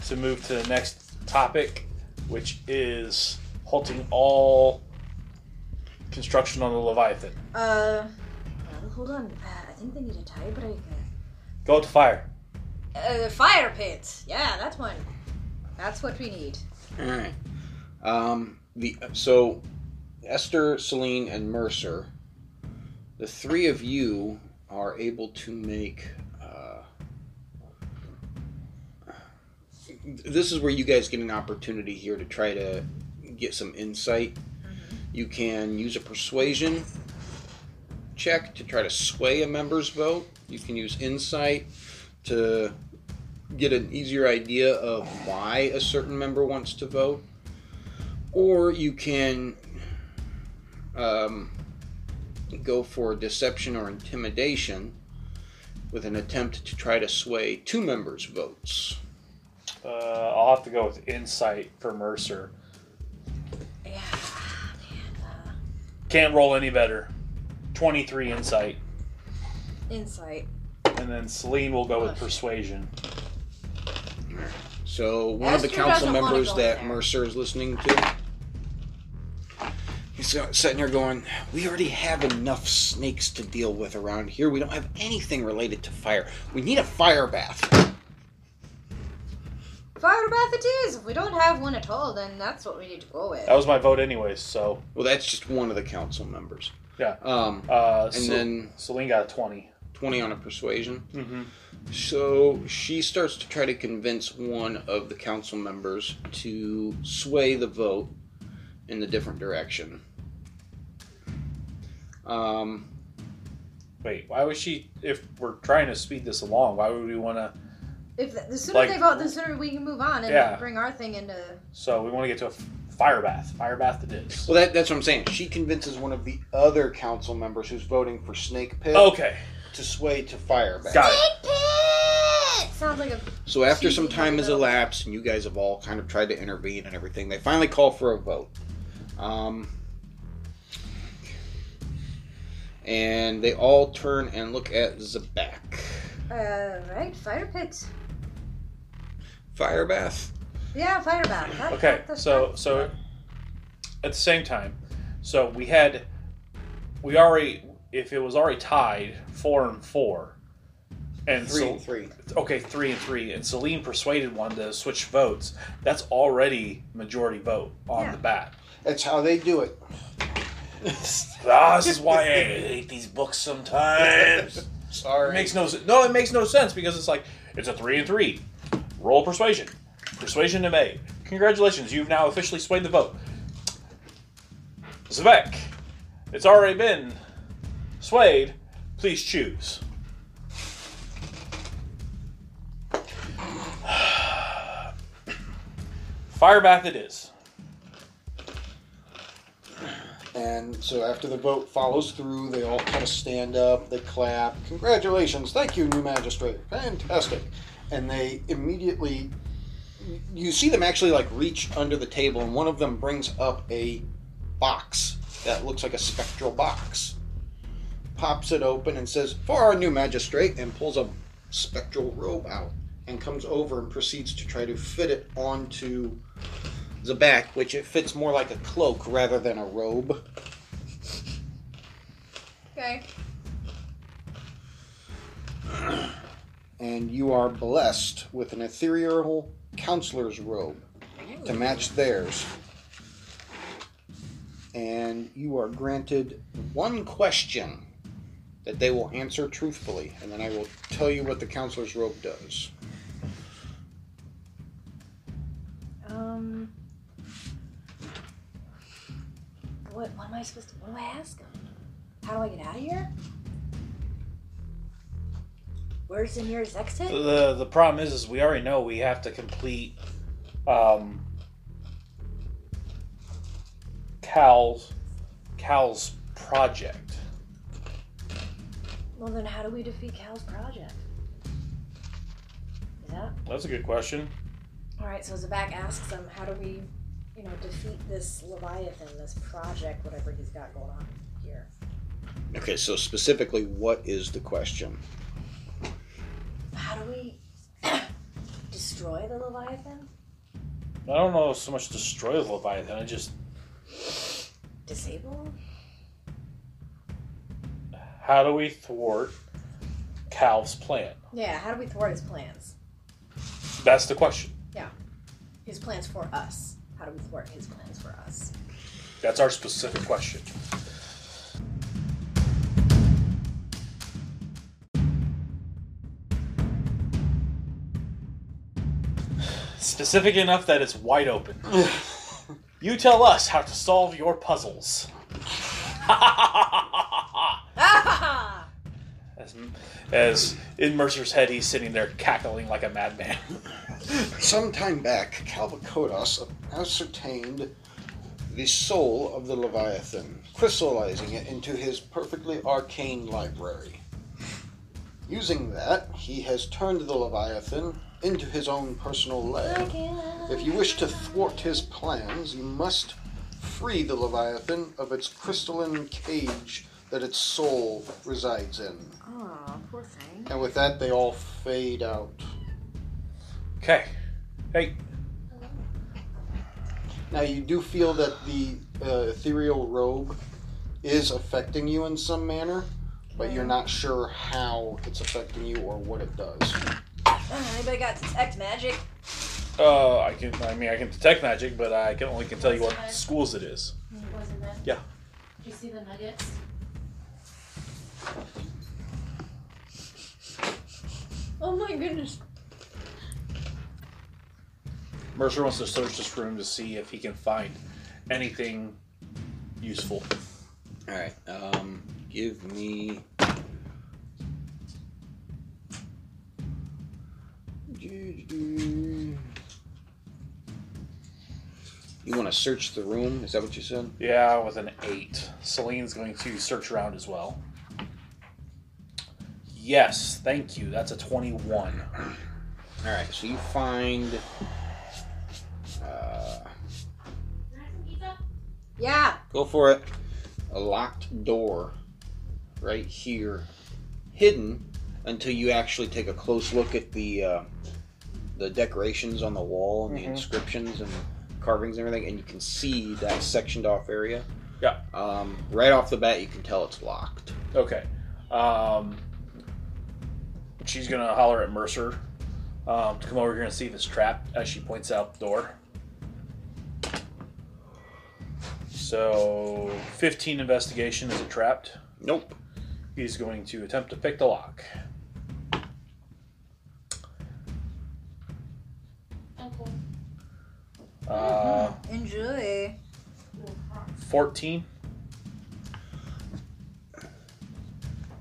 to move to the next topic, which is halting all construction on the Leviathan. Uh, hold on. Uh, I think they need a tiebreaker. Go to fire. Uh, the fire pit. Yeah, that's one. That's what we need. All right. Um, the so Esther, Celine, and Mercer, the three of you are able to make. This is where you guys get an opportunity here to try to get some insight. You can use a persuasion check to try to sway a member's vote. You can use insight to get an easier idea of why a certain member wants to vote, or you can um, go for deception or intimidation with an attempt to try to sway two members' votes. Uh, I'll have to go with insight for Mercer. Yeah. Man, uh, Can't roll any better. 23 insight. insight. And then Celine will go Oh, with shit. persuasion. So one of the Esther council doesn't wanna members go in that there. Mercer is listening to, he's sitting here going, "We already have enough snakes to deal with around here. We don't have anything related to fire. We need a fire bath." Fire bath it is. If we don't have one at all, then that's what we need to go with. That was my vote, anyways. So, Well, that's just one of the council members. Yeah. Um, uh, and Cel- then Celine got a 20. twenty on a persuasion. Mm-hmm. So she starts to try to convince one of the council members to sway the vote in the different direction. Um, Wait, why would she? If we're trying to speed this along, why would we want to? If the, the sooner Like- they vote, the sooner we can move on and Yeah. bring our thing into. So we want to get to a f- fire bath. Fire bath it is. well, that, that's what I'm saying. She convinces one of the other council members who's voting for Snake Pit Okay, to sway to fire bath. got it. Pit! Sounds like a. So after some time has elapsed, and you guys have all kind of tried to intervene and everything, they finally call for a vote. Um, and they all turn and look at Zabak. Uh, right, fire pit. Fire bath. Yeah, fire bath. That- Okay, that's so fine. so at the same time, so we had we already if it was already tied four and four, and Three so and three. okay three and three, and Celine persuaded one to switch votes. That's already majority vote on Yeah. the bat. That's how they do it. Ah, [laughs] this is why I hate these books sometimes. [laughs] It Sorry. makes no. No, it makes no sense because it's like it's a three and three. Roll persuasion. Persuasion to made. Congratulations, you've now officially swayed the vote. Zabak, it's already been swayed. Please choose. [sighs] Fire bath it is. And so after the vote follows through, they all kind of stand up, they clap. Congratulations, thank you, new magistrate. Fantastic. And they immediately, you see them actually like reach under the table, and one of them brings up a box that looks like a spectral box. Pops it open and says, For our new magistrate, and pulls a spectral robe out and comes over and proceeds to try to fit it onto the back, which it fits more like a cloak rather than a robe. Okay. [clears throat] And you are blessed with an ethereal counselor's robe to match theirs. And you are granted one question that they will answer truthfully, and then I will tell you what the counselor's robe does. Um. What, what am I supposed to. What do I ask him? How do I get out of here? Where's the nearest exit? The the problem is, is we already know we have to complete um, Cal's Cal's project. Well, then how do we defeat Cal's project? Is that. That's a good question. Alright, so Zabak asks him, how do we, you know, defeat this Leviathan, this project, whatever he's got going on here? Okay, so specifically, what is the question? How do we [coughs] destroy the Leviathan? I don't know so much destroy the Leviathan. I just Disable? how do we thwart Cal's plan? Yeah, how do we thwart his plans? That's the question. Yeah. His plans for us. How do we thwart his plans for us? That's our specific question. Specific enough that it's wide open. You tell us how to solve your puzzles. [laughs] As, as in Mercer's head, he's sitting there cackling like a madman. Some time back, Calvacodas ascertained the soul of the Leviathan, crystallizing it into his perfectly arcane library. Using that, he has turned the Leviathan into his own personal lab. If you wish to thwart his plans, you must free the Leviathan of its crystalline cage that its soul resides in. Oh, poor thing. And with that, they all fade out. Okay. Hey. Now, you do feel that the uh, ethereal robe is affecting you in some manner, but you're not sure how it's affecting you or what it does. Uh, anybody got detect magic? Uh, I can. I mean, I can detect magic, but I can only can tell you what schools it is. Wasn't it? Yeah. Did you see the nuggets? Oh my goodness. Mercer wants to search this room to see if he can find anything useful. All right. Um, give me. You want to search the room? Is that what you said? Yeah, with an eight. Celine's going to search around as well. Yes, thank you. That's a twenty-one. All right. So you find. Uh, Can I have some pizza? Yeah. go for it. A locked door, right here, hidden until you actually take a close look at the uh, the decorations on the wall and the Mhm. inscriptions and carvings and everything, and you can see that sectioned off area. Yeah. Um, right off the bat, you can tell it's locked. Okay. Um, she's gonna holler at Mercer um, to come over here and see if it's trapped as she points out the door. So, 15 investigation. Is it trapped? Nope. He's going to attempt to pick the lock. Uh, Enjoy. 14.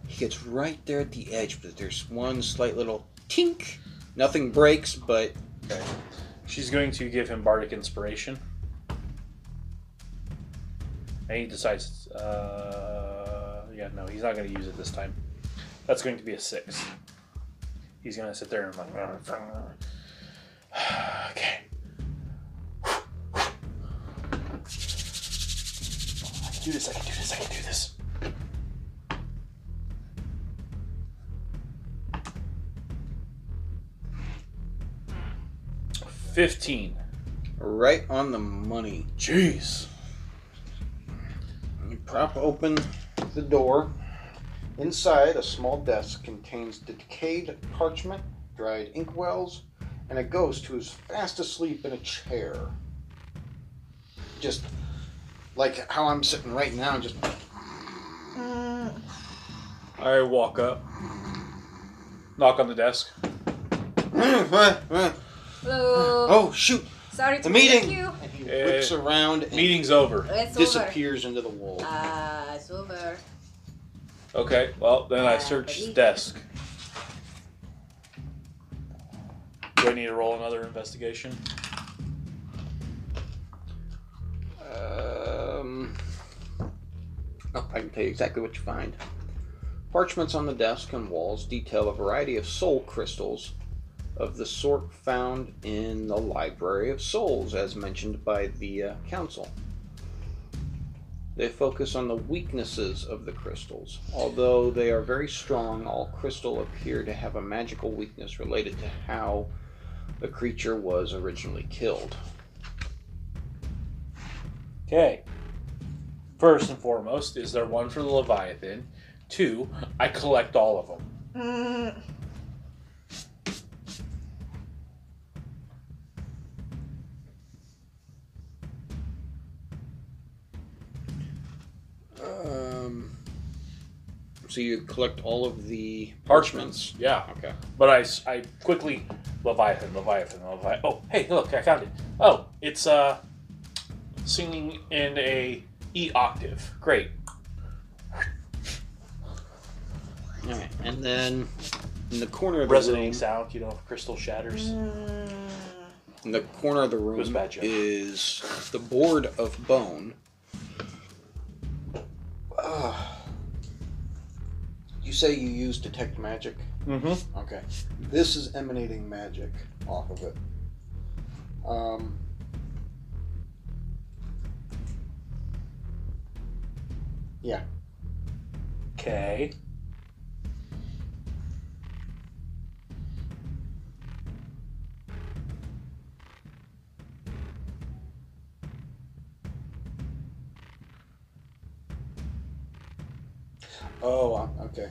He gets right there at the edge, but there's one slight little tink. Nothing breaks, but She's going to give him bardic inspiration. And he decides, uh, yeah, no, he's not going to use it this time. That's going to be a six. He's going to sit there and like, [sighs] okay. I can do this. I can do this. I can do this. Fifteen. right on the money. Jeez. You prop open the door. Inside, a small desk contains decayed parchment, dried inkwells, and a ghost who is fast asleep in a chair. Just like how I'm sitting right now, just I walk up, knock on the desk. Hello. oh shoot, Sorry to the wake meeting! you. And he whips around and Meeting's over. It's over. disappears into the wall. Ah, it's over. Okay, well, then I Uh, search his buddy. desk. Do I need to roll another investigation? I can tell you exactly what you find. Parchments on the desk and walls detail a variety of soul crystals of the sort found in the Library of Souls, as mentioned by the uh, Council. They focus on the weaknesses of the crystals. Although they are very strong, all crystal appear to have a magical weakness related to how the creature was originally killed. Okay. First and foremost, is there one for the Leviathan? Two, I collect all of them. Mm, Um, so you collect all of the Parchments, yeah. Okay. But I, I quickly Leviathan, Leviathan, Leviathan. Oh, hey, look, I found it. Oh, it's uh singing in a E octave. Great. All right, and then in the corner of the Resonating room, sound, you know, crystal shatters. mm, in the corner of the was a room bad joke. is the board of bone. Ah. you say you use detect magic? Mm-hmm. Okay. This is emanating magic off of it. Um, Okay. oh, okay.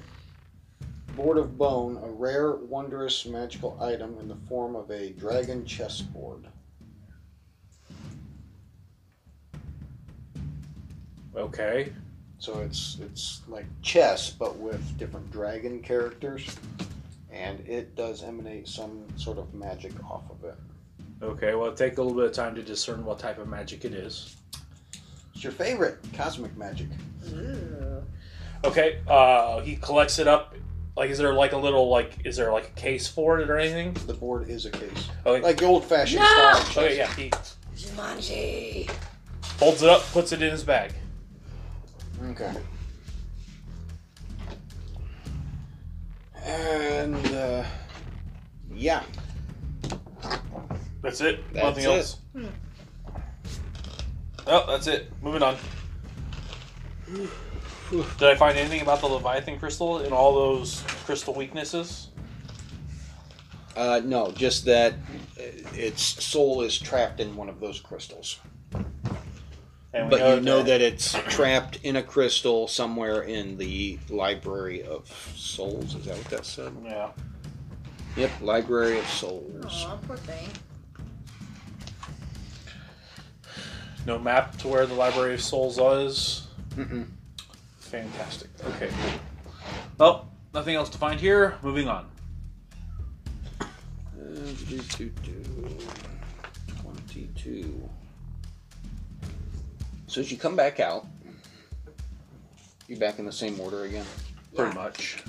Board of Bone, a rare, wondrous magical item in the form of a dragon chessboard. Okay. So it's it's like chess, but with different dragon characters, and it does emanate some sort of magic off of it. Okay. Well, take a little bit of time to discern what type of magic it is. It's your favorite cosmic magic. Ooh. Okay. Uh, he collects it up. Like, is there like a little like, is there like a case for it or anything? The board is a case, Okay. like the old-fashioned No! style. chess. Okay. Yeah. He Jumanji. folds it up, puts it in his bag. Okay. And uh, yeah, That's it. That's Nothing it. else. Oh, that's it. Moving on. Did I find anything about the Leviathan crystal and all those crystal weaknesses? uh, no, just that uh, its soul is trapped in one of those crystals. And we But you know that it's trapped in a crystal somewhere in the Library of Souls. Is that what that said? Yeah. Yep, Library of Souls. Aw, poor thing. No map to where the Library of Souls is. Mm-mm. Fantastic. Okay. Well, nothing else to find here. Moving on. Uh. 22. So as you come back out, you're back in the same order again. Pretty much.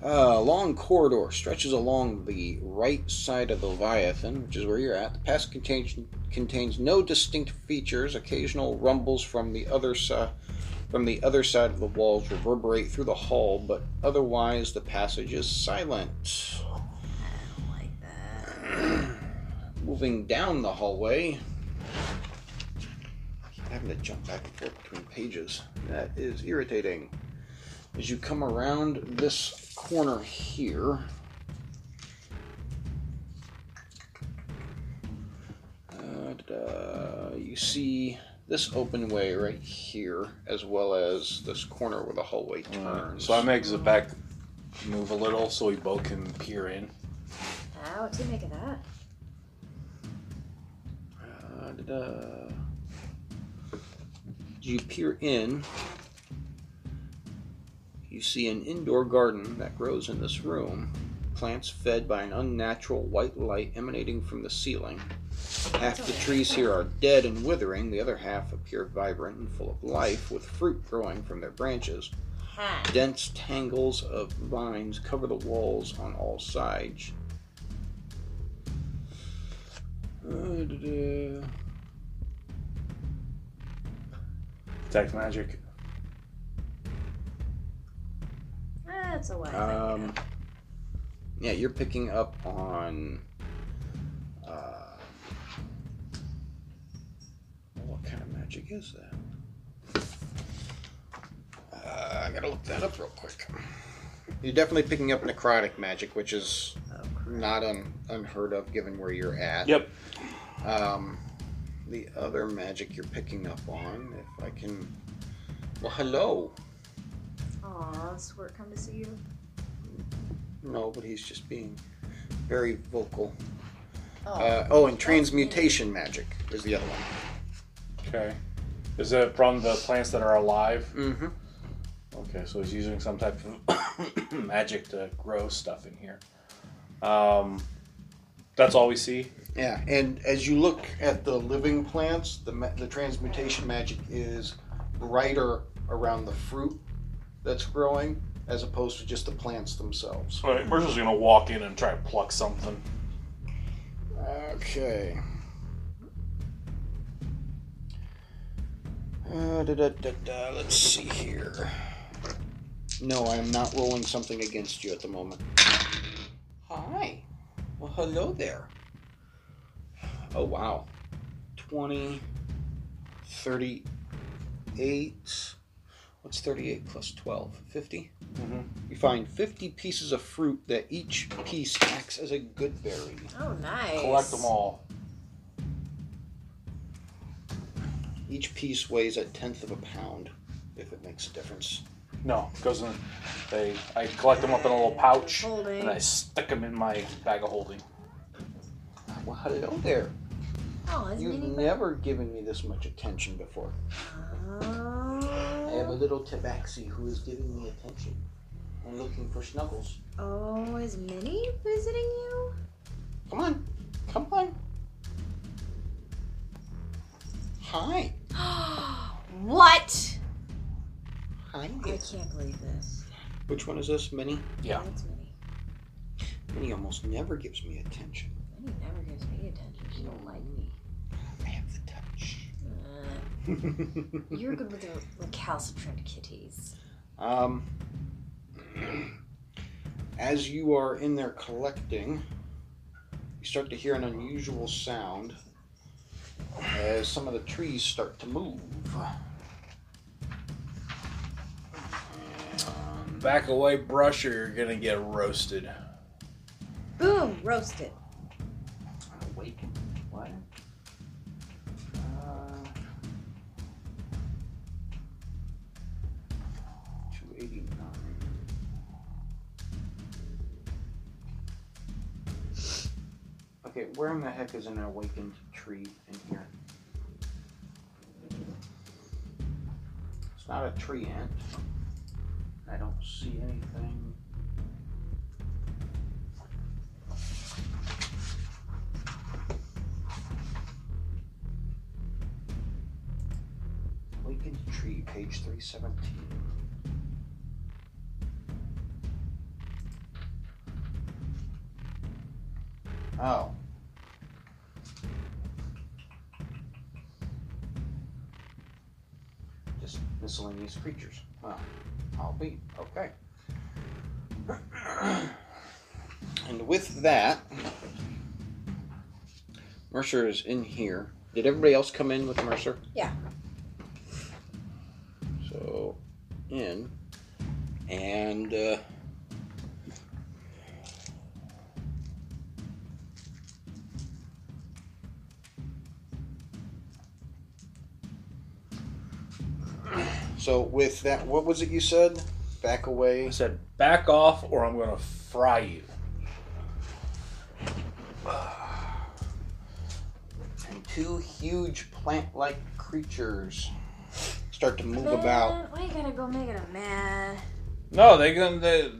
Uh, a long corridor stretches along the right side of the Leviathan, which is where you're at. The pass contains contains no distinct features. Occasional rumbles from the other side from the other side of the walls reverberate through the hall, but otherwise the passage is silent. I don't like that. [clears throat] Moving down the hallway, I having to jump back and forth between pages. That is irritating. As you come around this corner here, uh, you see this open way right here, as well as this corner where the hallway turns. So I make the back move a little so we both can peer in. Ah, what do you make of that? Uh, da-da. As you peer in, you see an indoor garden that grows in this room. Plants fed by an unnatural white light emanating from the ceiling. Half the trees here are dead and withering, the other half appear vibrant and full of life, with fruit growing from their branches. Dense tangles of vines cover the walls on all sides. Uh, Detect magic. That's a way. Um, yeah, you're picking up on. Uh, what kind of magic is that? Uh, I gotta look that up real quick. You're definitely picking up necrotic magic, which is oh, not un- unheard of given where you're at. Yep. Um, the other magic you're picking up on, if I can. Well, hello. Aw, Squirt come to see you. No, but he's just being very vocal. Oh, Uh, oh, and that's transmutation magic is the other one. Okay. Is it from the plants that are alive? Mm-hmm. Okay, so he's using some type of [coughs] magic to grow stuff in here. Um, that's all we see. Yeah, and as you look at the living plants, the ma- the transmutation magic is brighter around the fruit that's growing as opposed to just the plants themselves. All right, we're just gonna walk in and try to pluck something. Okay. Uh, da, da, da, da, let's see here. No, I am not rolling something against you at the moment. Hi. Well, hello there. Oh, wow. 20, 38. What's 38 plus 12? 50? Mhm. You find 50 pieces of fruit that each piece acts as a good berry. Oh, nice. Collect them all. Each piece weighs a tenth of a pound, if it makes a difference. No, goes in. They. I collect them up in a little pouch Holding. and I stick them in my bag of holding. Well, hello there. Oh, it's You've never given me this much attention before. I have a Oh. little tabaxi who is giving me attention and looking for snuggles. Oh, is Minnie visiting you? Come on, come on. Hi. [gasps] what? Hi. I can't believe this. Which one is this, Minnie? Yeah. That's Minnie. Minnie almost never gives me attention. Minnie never gives me attention. She don't like me. I have the touch. Uh, you're good with the recalcitrant kitties. um, as you are in there collecting, you start to hear an unusual sound as some of the trees start to move. Back away, brush, or you're gonna get roasted. Boom! Roasted. Where in the heck is an awakened tree in here? It's not a treant. I don't see anything. Awakened Tree, page 317. Oh. Miscellaneous creatures. Well, I'll be. Okay. [clears throat] and with that, Mercer is in here. Did everybody else come in with Mercer? Yeah. So, in. And, uh, so with that, what was it you said? Back away. I said, back off, or I'm gonna fry you. [sighs] And two huge plant-like creatures start to move about. Man, why you gotta go make it a man? No, they gonna they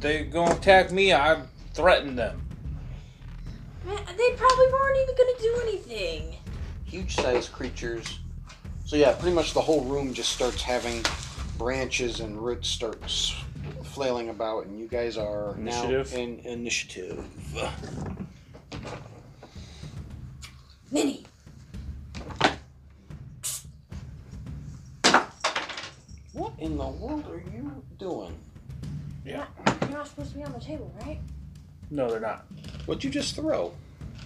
they gonna attack me. I've threatened them. Man, they probably weren't even gonna do anything. huge sized creatures. So yeah, pretty much the whole room just starts having branches and roots start flailing about, and you guys are Initiative? now in initiative. Minnie. What in the world are you doing? Yeah. You're not supposed to be on the table, right? No, they're not. What'd you just throw?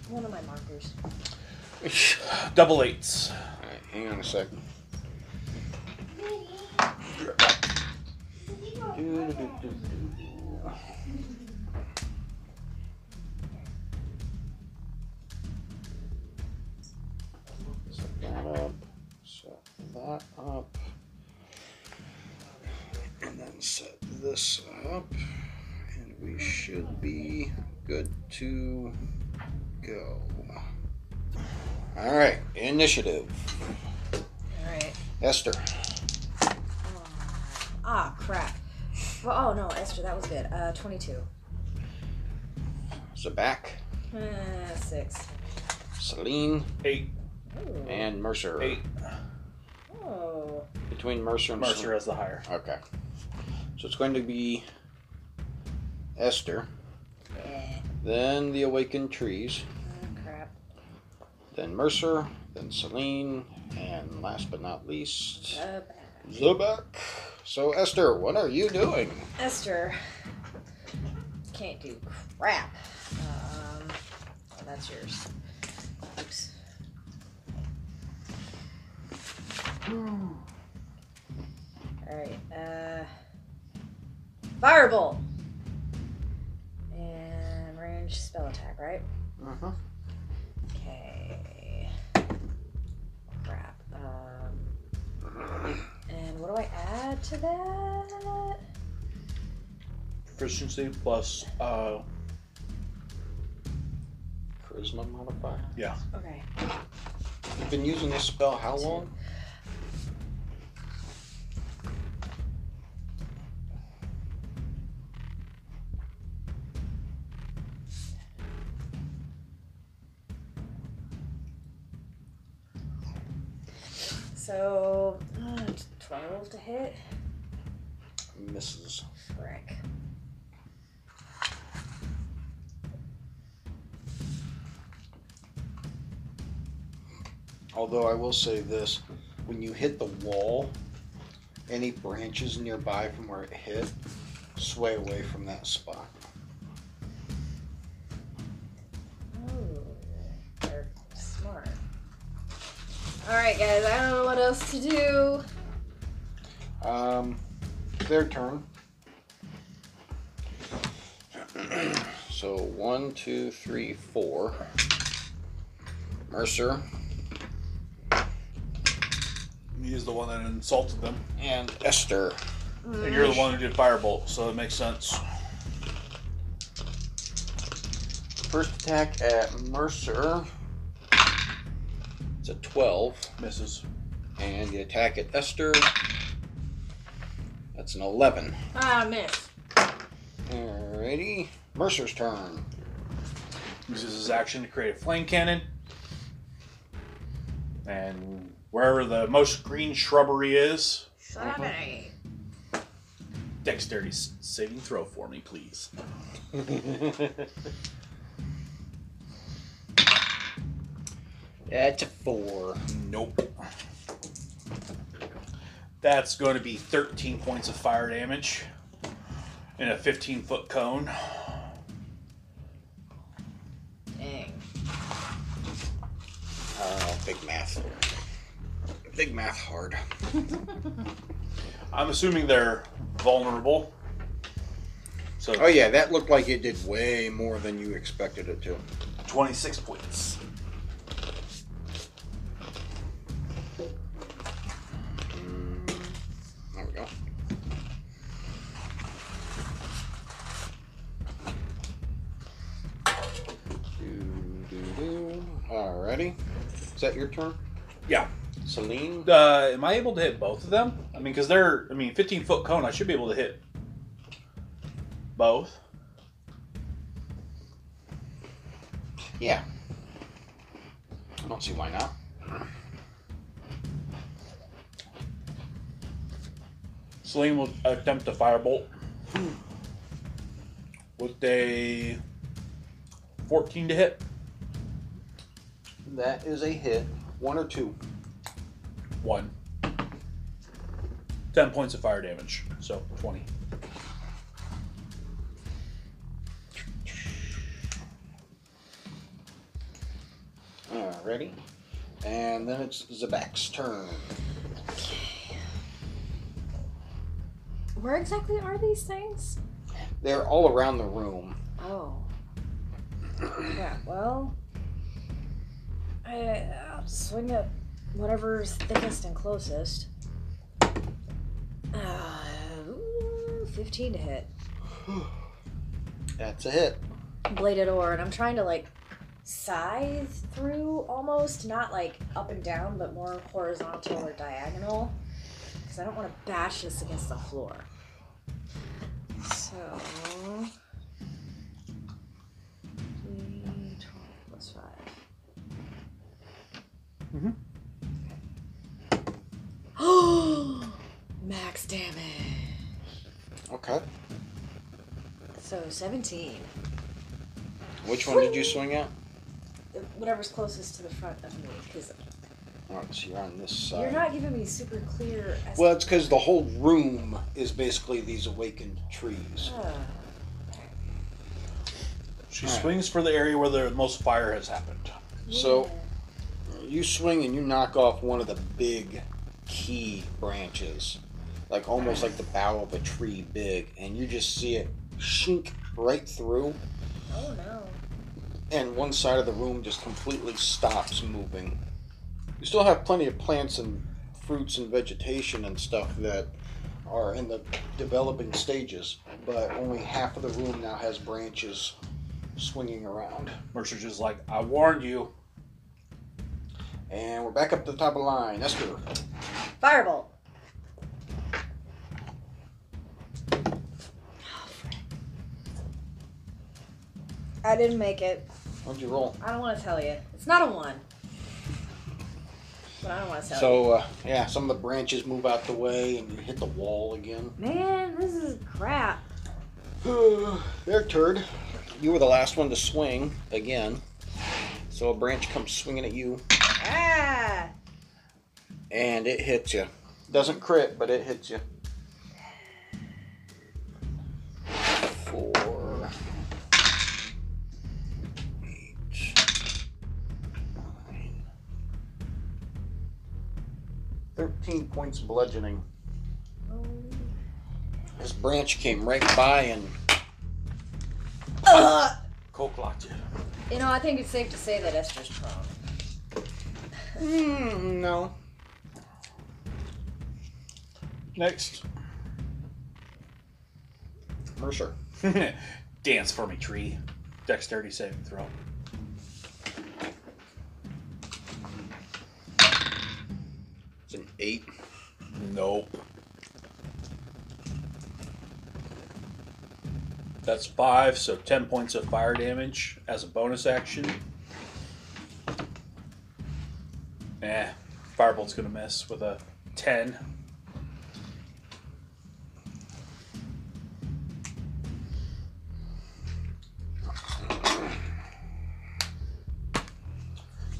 One of my markers. Double eights. Alright, hang on a second. Set that up. Set that up. And then set this up. And we should be good to go. Alright, initiative. Alright. Esther. Ah, crap. Well, oh no, Esther, that was good. Uh, 22. Zabak. Uh, 6. Celine. Eight. Ooh. And Mercer. Eight. Oh. Between Mercer and Mercer has the higher. Okay. So it's going to be Esther, Yeah. then the Awakened Trees, Oh, crap. Then Mercer, then Celine, and last but not least, Uh, Zabak. So Esther, what are you doing? Esther can't do crap. Um, oh, that's yours. Oops. Alright, uh. Firebolt! And range spell attack, right? Uh-huh. Okay. Crap. Um. And what do I add to that? Proficiency plus uh Charisma modifier. Yeah. Okay. You've been using this spell how long? So, uh, 12 to hit. Misses. Frick. Although I will say this, when you hit the wall, any branches nearby from where it hit sway away from that spot. Alright, guys, I don't know what else to do. Um, their turn. so one, two, three, four. Mercer he is the one that insulted them. and Esther. And you're the one who did firebolt, so it makes sense. First attack at Mercer. It's a 12. Misses. And the attack at Esther. That's an 11. Ah, miss. Alrighty. Mercer's turn. Uses his action to create a flame cannon. And wherever the most green shrubbery is, Sorry. dexterity saving throw for me, please. [laughs] That's a 4. Nope. That's going to be 13 points of fire damage in a 15 foot cone. Dang. Oh, big math. Big math hard. [laughs] I'm assuming they're vulnerable. So Oh, yeah, that looked like it did way more than you expected it to. 26 points. Alrighty. Is that your turn? Yeah. Celine? Uh, am I able to hit both of them? I mean, because they're, I mean, 15 foot cone, I should be able to hit both. Yeah. I don't see why not. Celine will attempt a firebolt with a 14 to hit. That is a hit. One or two. One. 10 points of fire damage. So 20. Alrighty. And then it's Zabak's turn. Where exactly are these things? They're all around the room. Oh. Yeah, well. I, I'll swing at whatever's thickest and closest. Uh, ooh, 15 to hit. [sighs] That's a hit. Bladed ore, and I'm trying to like scythe through almost, not like up and down, but more horizontal or diagonal. Because I don't want to bash this against the floor. So. 5. Mhm. [gasps] Max damage. Okay. So 17. Which one did you swing at? Whatever's closest to the front of me, because Alright, so you're on this side. You're not giving me super clear. As Well, it's because the whole room is basically these awakened trees. Ah. She Alright. swings for the area where the most fire has happened. So- You swing and you knock off one of the big key branches, like almost like the bough of a tree big, and you just see it shink right through, Oh no. and one side of the room just completely stops moving. You still have plenty of plants and fruits and vegetation and stuff that are in the developing stages, but only half of the room now has branches swinging around. Mercer's just like, I warned you. And we're back up to the top of the line. Esther. Firebolt. I didn't make it. What'd you roll? I don't want to tell you. It's not a one. But I don't want to tell So, uh, yeah, some of the branches move out the way and you hit the wall again. Man, this is crap. [sighs] there, turd. You were the last one to swing again. So a branch comes swinging at you Ah! and it hits you. Doesn't crit, but it hits you. Four. Eight. Nine. Thirteen points bludgeoning. This branch came right by and. Coke locked you. You know, I think it's safe to say that Esther's prone. Mm, no. Next. Mercer. [laughs] Dance for me, tree. Dexterity saving throw. It's an eight. Nope. That's five, so ten points of fire damage as a bonus action. Eh, Firebolt's gonna miss with a ten.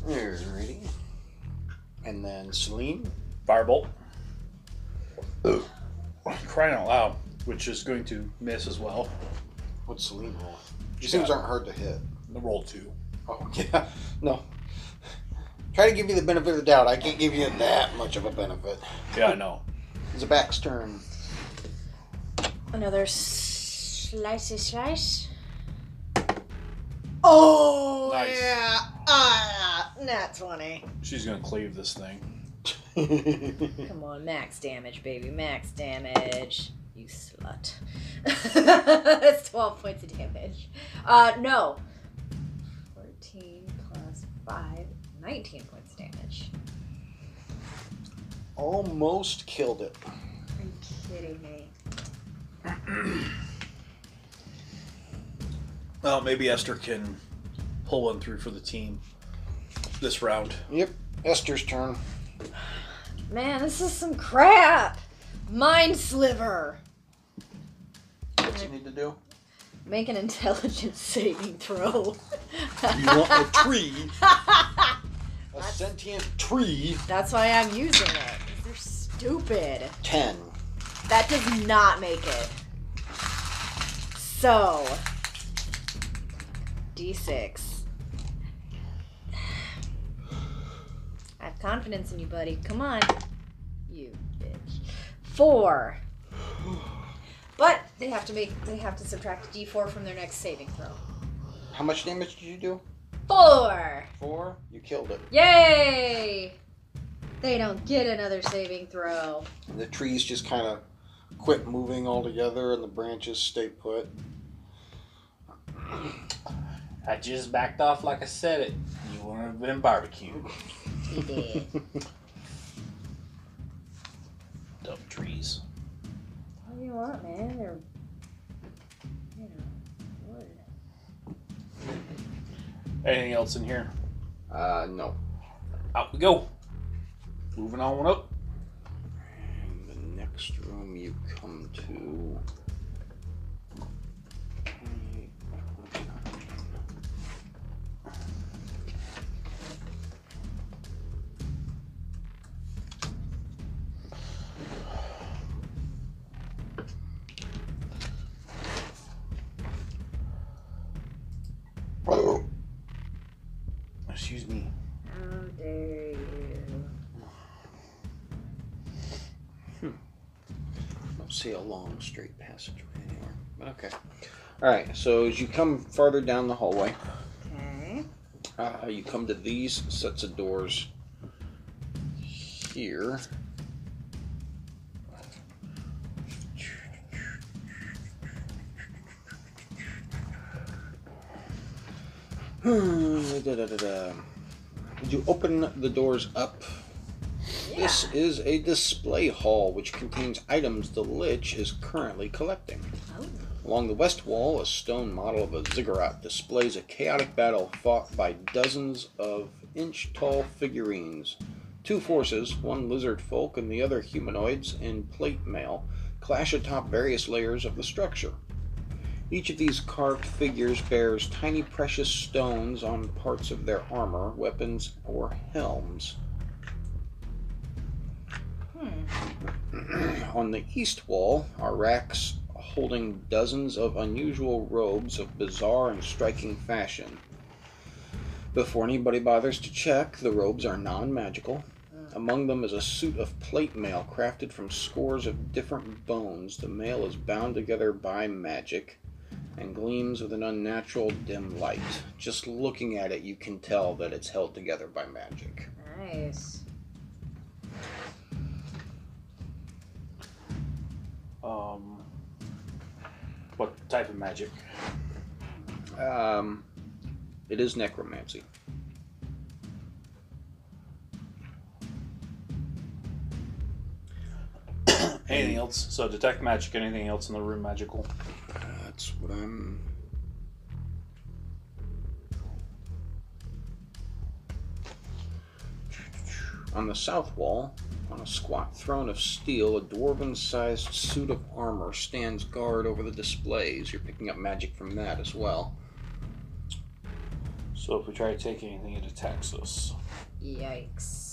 Alrighty. And then Celine. Firebolt. Crying out loud, which is going to miss as well. What's Celine roll? These things aren't hard to hit. The roll two. Oh, [laughs] yeah. No. Try to give you the benefit of the doubt. I can't give you that much of a benefit. Yeah, I know. It's Zabak's turn. Another slicey slice. Oh, Nice. yeah. Ah, nat 20. She's gonna cleave this thing. [laughs] Come on, max damage, baby. Max damage. You slut. [laughs] That's 12 points of damage. Uh, no. 14 plus 5. 19 points of damage. Almost killed it. Are you kidding me? [clears throat] Well, maybe Esther can pull one through for the team this round. Yep. Esther's turn. Man, this is some crap. Mind sliver. What's he need to do? Make an intelligence [laughs] saving throw. You want a tree? [laughs] A sentient tree? That's why I'm using it. They're stupid. Ten. That does not make it. So, D6. I have confidence in you, buddy. Come on. You bitch. Four. [sighs] [sighs] [sighs] But they have to make they have to subtract a D4 from their next saving throw. How much damage did you do? Four. Four. You killed it. Yay! They don't get another saving throw. And the trees just kind of quit moving altogether, and the branches stay put. I just backed off like I said it. You wouldn't have been barbecued. [laughs] He did. Dumb trees. What want, man? They're, you know, wood. Anything else in here? Uh, no. Out we go. Moving on up. And the next room you come to. Straight passageway anywhere. Okay. All right. So as you come farther down the hallway, Okay. uh, you come to these sets of doors here. Da, da, da, da. You open the doors up? Yeah. This is a display hall which contains items the Lich is currently collecting. Oh. Along the west wall, a stone model of a ziggurat displays a chaotic battle fought by dozens of inch tall figurines. Two forces, one lizard folk and the other humanoids in plate mail, clash atop various layers of the structure. Each of these carved figures bears tiny precious stones on parts of their armor, weapons, or helms. [clears throat] On the east wall are racks holding dozens of unusual robes of bizarre and striking fashion. Before anybody bothers to check, the robes are non magical. Among them is a suit of plate mail crafted from scores of different bones. The mail is bound together by magic and gleams with an unnatural dim light. Just looking at it, you can tell that it's held together by magic. Nice. Um, what type of magic? Um, it is necromancy. [coughs] Anything else? So detect magic. Anything else in the room magical? That's what I'm. On the south wall, on a squat throne of steel, a dwarven sized suit of armor stands guard over the displays. You're picking up magic from that as well. So if we try to take anything, it attacks us. Yikes.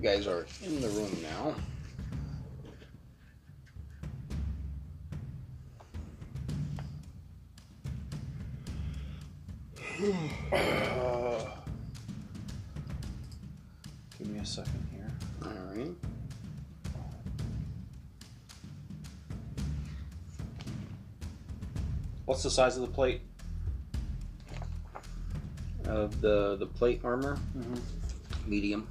You guys are in the room now. Uh, [sighs] give me a second here. Alright. What's the size of the plate? Of the, the plate armor, Mm-hmm. medium.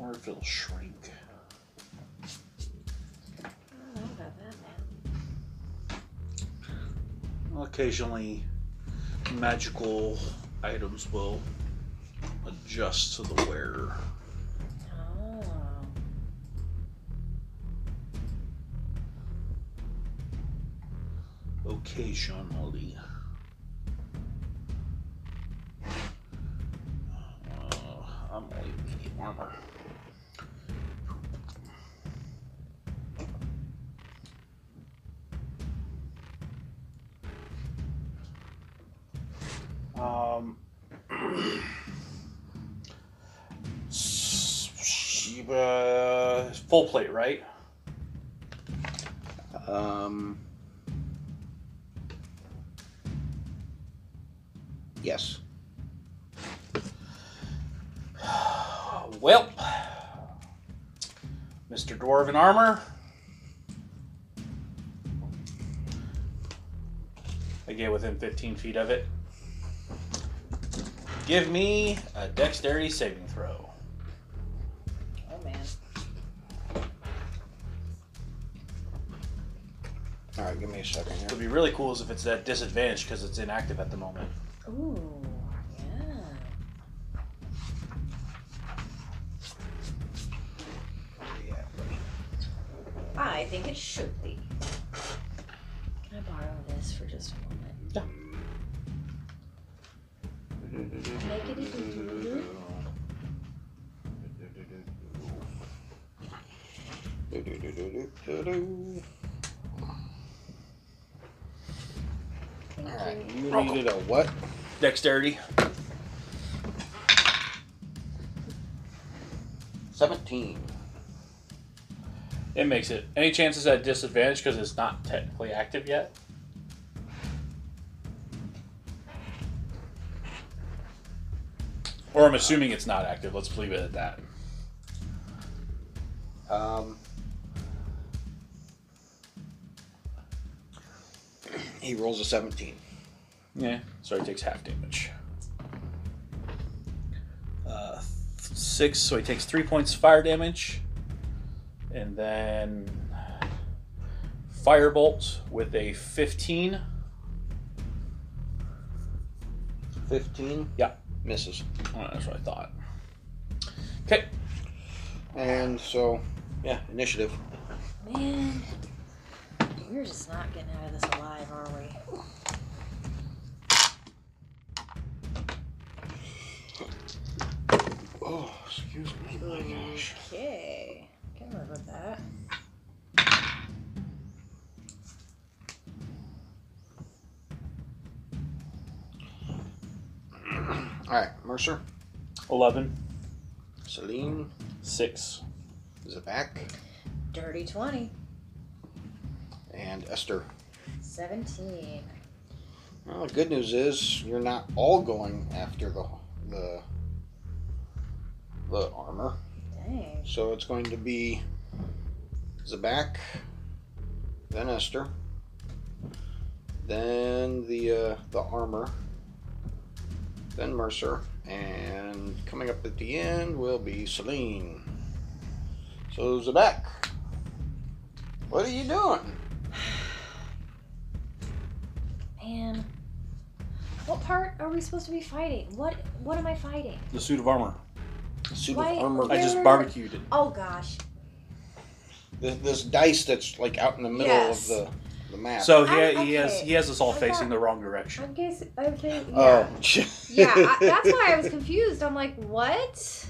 Wonder if it'll shrink. Occasionally, magical items will adjust to the wearer. Oh. Occasionally. Uh, I'm only medium armor. Um, uh, full plate, right? Um. Yes. Well, Mr. Dwarven Armor. I get within 15 feet of it. Give me a dexterity saving throw. Oh man. All right, give me a second What here. would be really cool is if it's at disadvantage because it's inactive at the moment. Ooh. Yeah. I think it should be. Can I borrow this for just a moment? Make it a doo-doo-doo. All Thank right, you. you needed a what? Dexterity. Seventeen. It makes it. Any chances at disadvantage because it's not technically active yet? Or I'm assuming it's not active. Let's leave it at that. Um, he rolls a 17. Yeah. So he takes half damage. Uh, six, so he takes three points fire damage. And then Firebolt with a 15. 15? Yeah. Misses. Oh, that's what I thought. Okay. And so, yeah, initiative. Man, we're just not getting out of this alive, are we? Oh, excuse me. My gosh. Okay, can live with that. All right, Mercer, 11. Celine, 6. Zabak, Dirty twenty. and Esther. Seventeen. Well, the good news is you're not all going after the the the armor. Dang. So it's going to be Zabak, then Esther, then the uh, the armor, then Mercer, and coming up at the end will be Celine. So Zabak, what are you doing? [sighs] Man, what part are we supposed to be fighting? What What am I fighting? The suit of armor. The Suit Why- of armor. I just barbecued it. Oh gosh. This, this dice that's like out in the middle Yes. of the the map. So he, I- he has okay. he has us all I facing thought- the wrong direction. I guess I think. Yeah. oh, [laughs] Yeah, I, that's why I was confused. I'm like, what?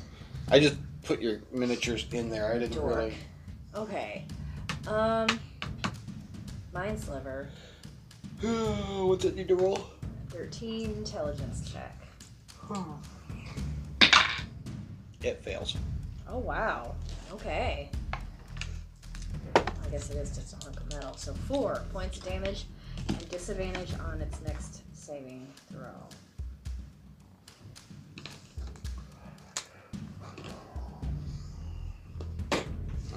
I just put your miniatures in there. I didn't Dork. really. Okay. Um. Mind sliver. [sighs] What's it need to roll? 13 intelligence check. It fails. Oh, wow. Okay. I guess it is just a hunk of metal. So, four points of damage and disadvantage on its next saving throw.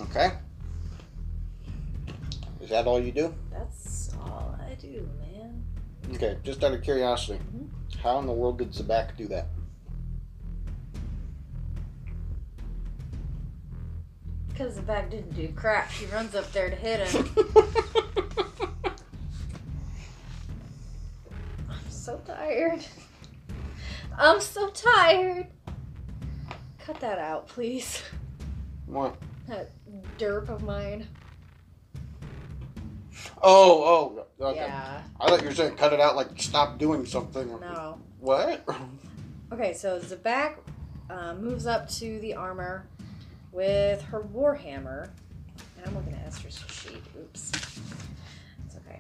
Okay. Is that all you do? That's all I do, man. Okay, just out of curiosity, Mhm. how in the world did Zabak do that? Because Zabak didn't do crap. She runs up there to hit him. [laughs] I'm so tired. I'm so tired. Cut that out, please. what? That derp of mine. Oh, oh, okay. Yeah. I thought you were saying cut it out, like stop doing something. No. What? [laughs] Okay, so Zabak uh, moves up to the armor with her warhammer. And I'm looking at Esther's sheet. Oops. It's okay.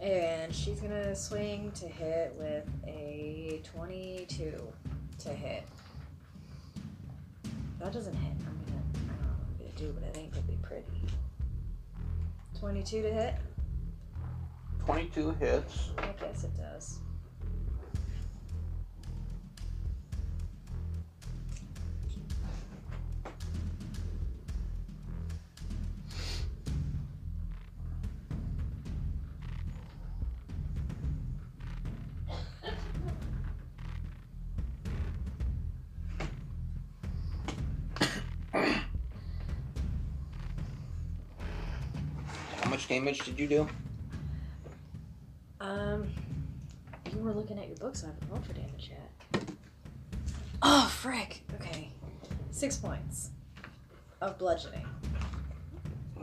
And she's gonna swing to hit with a 22 to hit. That doesn't hit. I'm gonna. I don't know what I'm gonna do, but it ain't gonna be pretty. 22 to hit? 22 hits. I guess it does. Damage did you do? Um, you were looking at your book, so I haven't rolled for damage yet. Oh, frick. Okay. Six points of bludgeoning.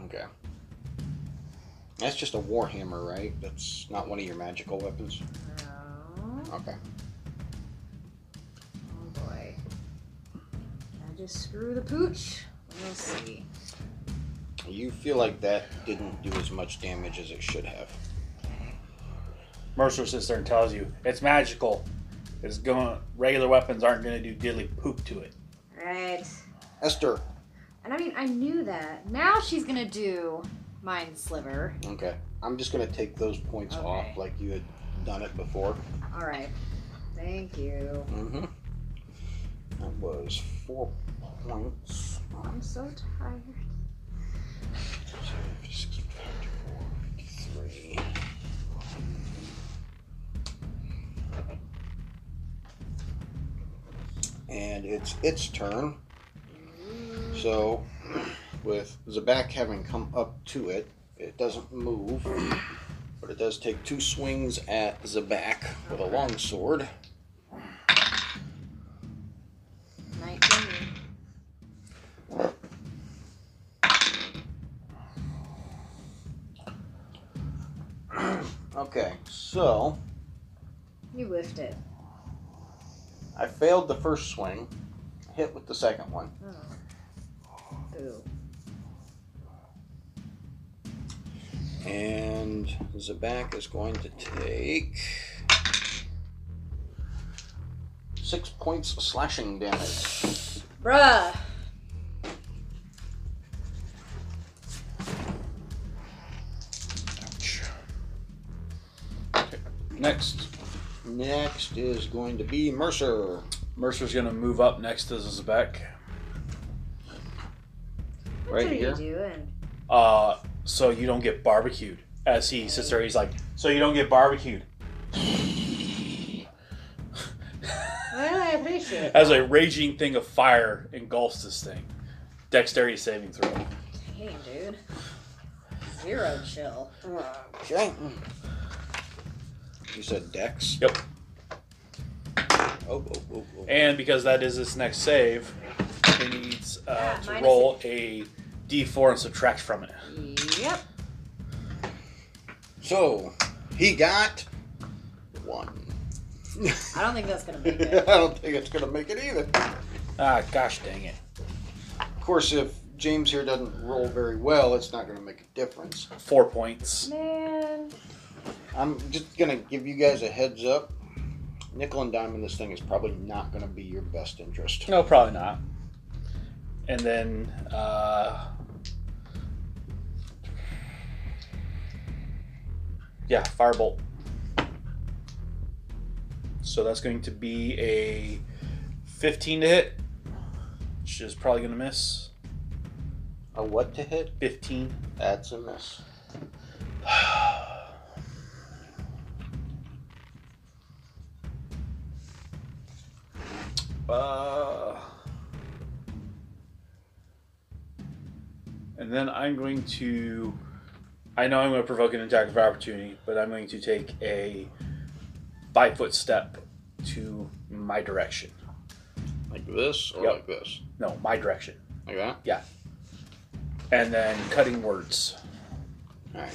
Okay. That's just a warhammer, right? That's not one of your magical weapons. No. Okay. Oh, boy. I just screw the pooch. We'll see. You feel like that didn't do as much damage as it should have. Mercer sits there and tells you it's magical. It's going. Regular weapons aren't going to do diddly poop to it. Right. Esther, And I mean, I knew that. Now she's gonna do Mind Sliver. Okay. I'm just gonna take those points Okay. off like you had done it before. All right. Thank you. Mm-hmm. That was four points. I'm so tired. And it's its turn. So, with Zabak having come up to it, it doesn't move, but it does take two swings at Zabak with a long sword. 19. Okay, so You whiffed it. I failed the first swing, hit with the second one. Oh. Boo. And Zabak is going to take six points of slashing damage. Bruh. Next. Next is going to be Mercer. Mercer's gonna move up next to Zabak. What Right are here? you doing? Uh, so you don't get barbecued. As he sits there, he's like, "So you don't get barbecued." Well, I appreciate [laughs] it. As a raging thing of fire engulfs this thing. Dexterity saving throw. Damn, dude. Zero chill. Okay. You said Dex? Yep. Oh, oh, oh, oh. And because that is his next save, he needs uh, Yeah, to minus roll a d4 and subtract from it. Yep. So, he got one. I don't think that's gonna make it. [laughs] I it. don't think it's going to make it either. Ah, gosh dang it. Of course, if James here doesn't roll very well, it's not going to make a difference. Four points. Man. I'm just going to give you guys a heads up. Nickel and dime in this thing is probably not going to be your best interest. No, probably not. And then, uh, yeah, firebolt. So that's going to be a 15 to hit, which is probably going to miss. A what to hit? 15. That's a miss. [sighs] [sighs] [sighs] Uh, and then I'm going to. I know I'm going to provoke an attack of opportunity, but I'm going to take a five foot step to my direction. Like this or Yep. like this? No, my direction. Like that? Yeah. And then cutting words. Alright.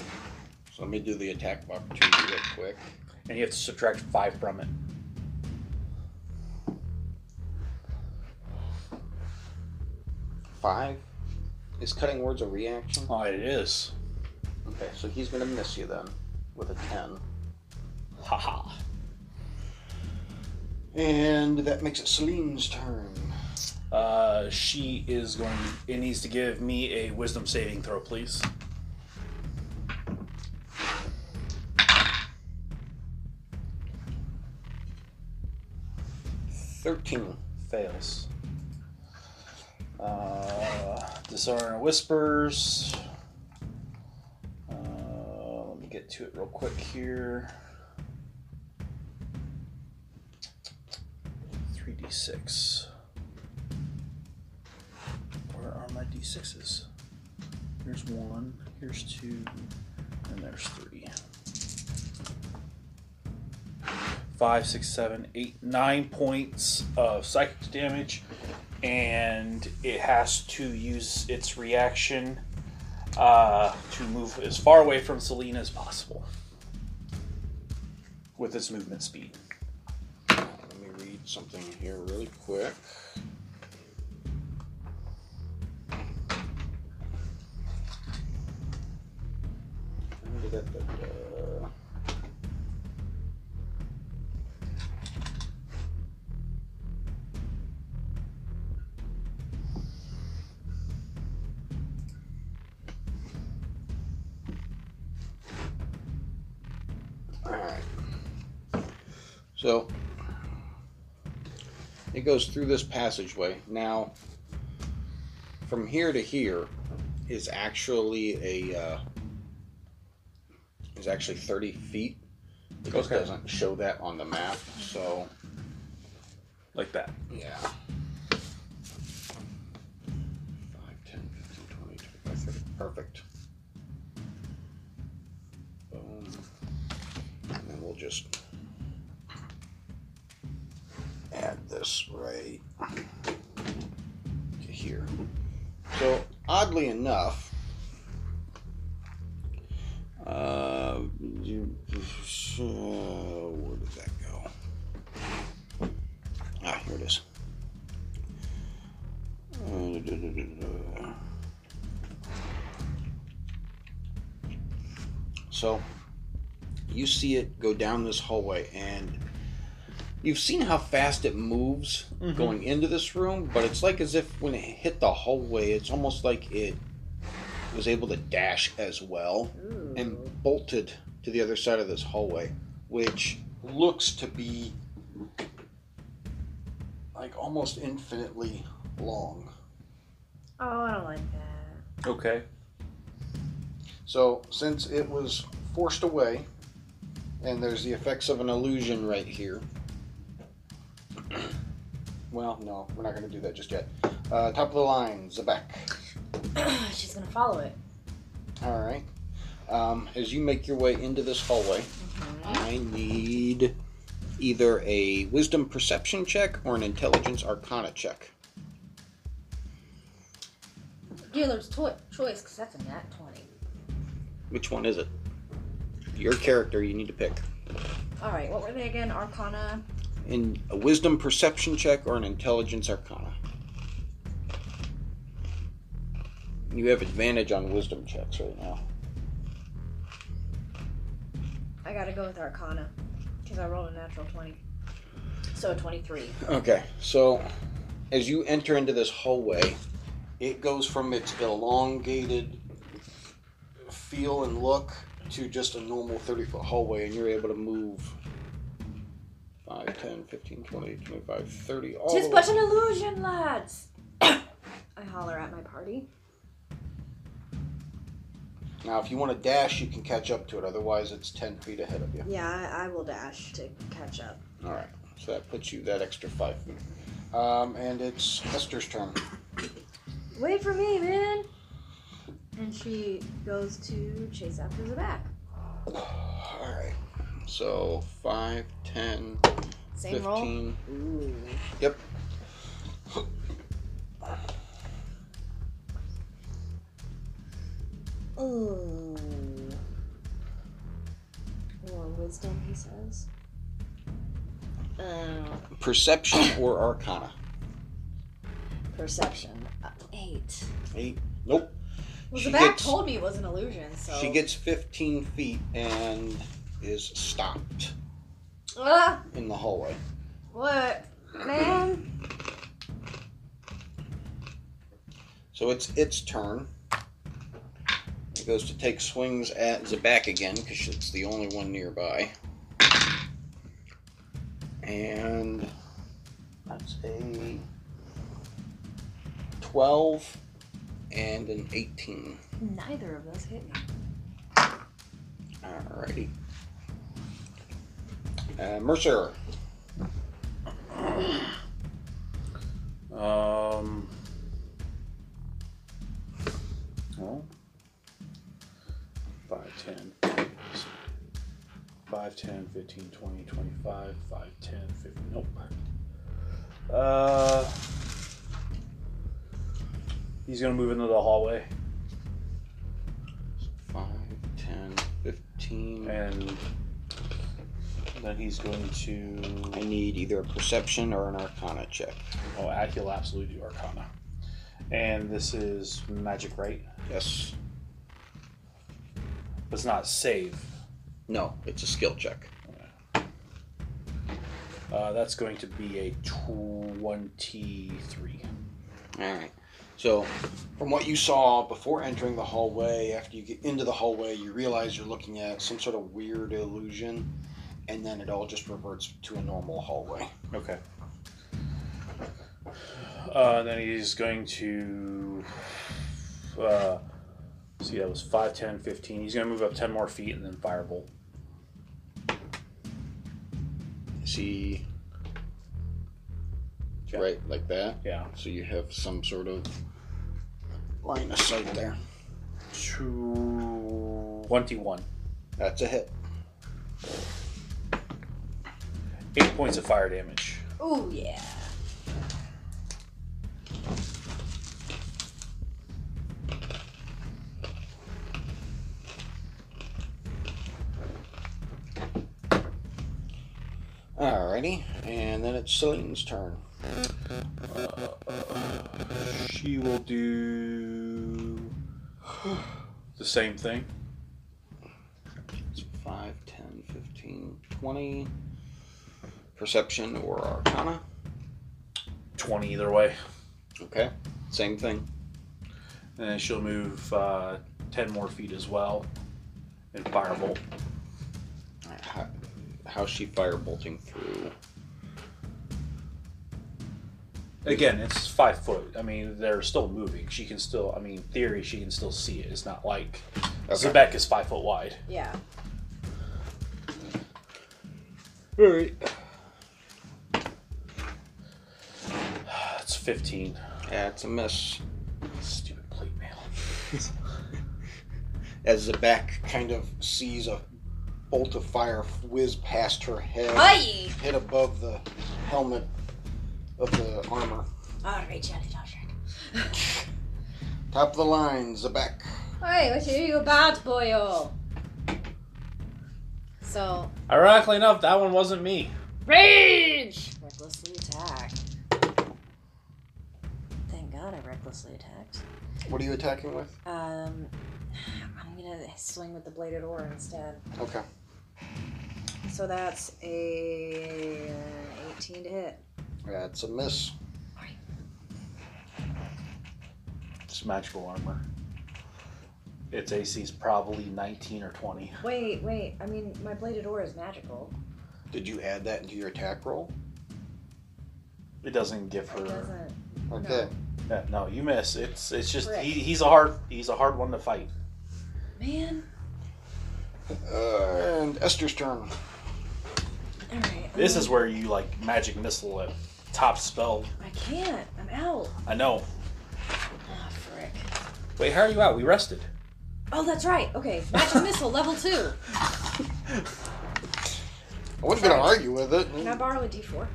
So let me do the attack of opportunity real quick. And you have to subtract five from it. Five. Is cutting words a reaction? Oh, it is. Okay, so he's gonna miss you then with a ten. Haha. And that makes it Celine's turn. Uh, she is going. It needs to give me a wisdom saving throw, please. Thirteen. Fails. Uh, Dissonant whispers. Uh, let me get to it real quick here. 3d6. Where are my d6s? Here's one, here's two, and there's three. Five, six, seven, eight, nine points of psychic damage, and it has to use its reaction uh, to move as far away from Selena as possible with its movement speed. Let me read something here really quick. Da-da-da-da. So it goes through this passageway. Now, from here to here is actually a uh, is actually 30 feet. It just doesn't show that on the map. So Like that. yeah. 5, 10, 15, 20, 25, 30. Perfect. Boom. And then we'll just this right to here. So, oddly enough, uh, where did that go? Ah, here it is. So, you see it go down this hallway, and you've seen how fast it moves Mhm. going into this room, but it's like as if when it hit the hallway, it's almost like it was able to dash as well Ooh. and bolted to the other side of this hallway, which looks to be like almost infinitely long. Oh, I don't like that. Okay. So, since it was forced away, and there's the effects of an illusion right here. [clears throat] Well, no, we're not going to do that just yet. Uh, top of the line, Zabak. [clears throat] She's gonna follow it. All right. Um, as you make your way into this hallway, I need either a wisdom perception check or an intelligence arcana check. Dealer's to- choice, because that's a nat 20. Which one is it? Your character, you need to pick. Alright, what were they again? Arcana? In a wisdom perception check or an intelligence arcana. You have advantage on wisdom checks right now. I gotta go with Arcana, because I rolled a natural 20. So 23. Okay, so as you enter into this hallway, it goes from its elongated feel and look to just a normal 30 foot hallway, and you're able to move 5, 10, 15, 20, 25, 30, all Tis but an illusion, lads! [coughs] I holler at my party. Now, if you want to dash, you can catch up to it, otherwise, it's 10 feet ahead of you. Yeah, I, I will dash to catch up. All right, so that puts you that extra 5 feet. Um, and it's Esther's turn. Wait for me, man! And she goes to chase after Zabak. [sighs] All right, so 5, 10, Same roll. 15. Ooh. Yep. Ooh. Or wisdom, he says. Uh, Perception or Arcana? perception. Uh, eight. Eight. Nope. Well, She Zabak gets- told me it was an illusion, so. She gets 15 feet and is stopped Ah! in the hallway. What? Man? So it's its turn. It goes to take swings at Zabak again because it's the only one nearby. And that's a 12 and an 18. Neither of those hit me. Alrighty. Uh, Mercer. Um. Well. 5, 10. 5, 10, 15, 20, 25, 5, 10, 15. Nope. Uh. He's gonna move into the hallway 5, 10, 15. and then he's going to. I need either a perception or an arcana check. Oh, he'll absolutely do Arcana. And this is magic, right? Yes. It's not save. No, it's a skill check. Uh, that's going to be a 23. Alright. So, from what you saw before entering the hallway, after you get into the hallway, you realize you're looking at some sort of weird illusion. And then it all just reverts to a normal hallway. Okay. Uh, then he's going to. Uh, see, that was 5, 10, 15. He's going to move up 10 more feet and then firebolt. See, Yeah. right like that. Yeah. So you have some sort of line of sight there. 21. That's a hit. 8 points of fire damage. Oh yeah. Alrighty, and then it's Celine's turn. She will do the same thing. It's 5, 10, 15, 20. Perception or Arcana. 20 either way. Okay, same thing. And then she'll move uh, 10 more feet as well. And firebolt. Alright, How, how's she firebolting through? Again, it's five foot. I mean, they're still moving. She can still, I mean, theory, she can still see it. It's not like Okay. Zabak is five foot wide. Yeah. Alright. That's 15. Yeah, it's a miss. Stupid plate mail. [laughs] As Zabak kind of sees a bolt of fire whiz past her head, Aye. hit above the helmet of the armor. Alright, Charlie Dodger. Top of the line, Zabak. Hey, what are you about, boyo? Oh? So, Ironically enough, that one wasn't me. rage! Recklessly attack. Thank God I recklessly attacked. What are you attacking with? Um, I'm gonna swing with the bladed oar instead. Okay. So that's a 18 to hit. That's a miss. It's magical armor. Its AC is probably 19 or 20. Wait, wait. I mean, my bladed oar is magical. Did you add that into your attack roll? It doesn't give It her. doesn't. Okay. Yeah, no, you miss. It's it's just he, he's a hard he's a hard one to fight. Man. Uh, and Esther's turn. Alright. This is where you like magic missile at top spell. I can't. I'm out. I know. Ah, frick. Wait, how are you out? We rested. Oh, that's right. Okay. Magic [laughs] missile, level two. I wasn't going to argue with it. Can I borrow a d4?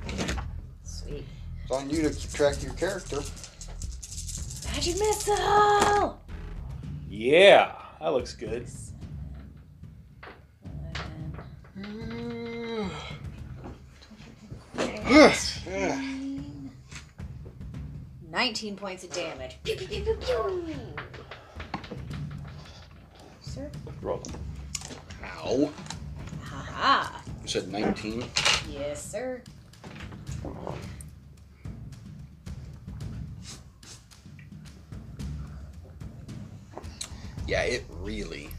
Sweet. It's on you to keep track of your character. Magic missile! Yeah, that looks good. 19 points of damage. Pew, pew, pew, pew, pew. Sir? Roll. Ow. Haha. You said 19. Yes, sir. Yeah, it really,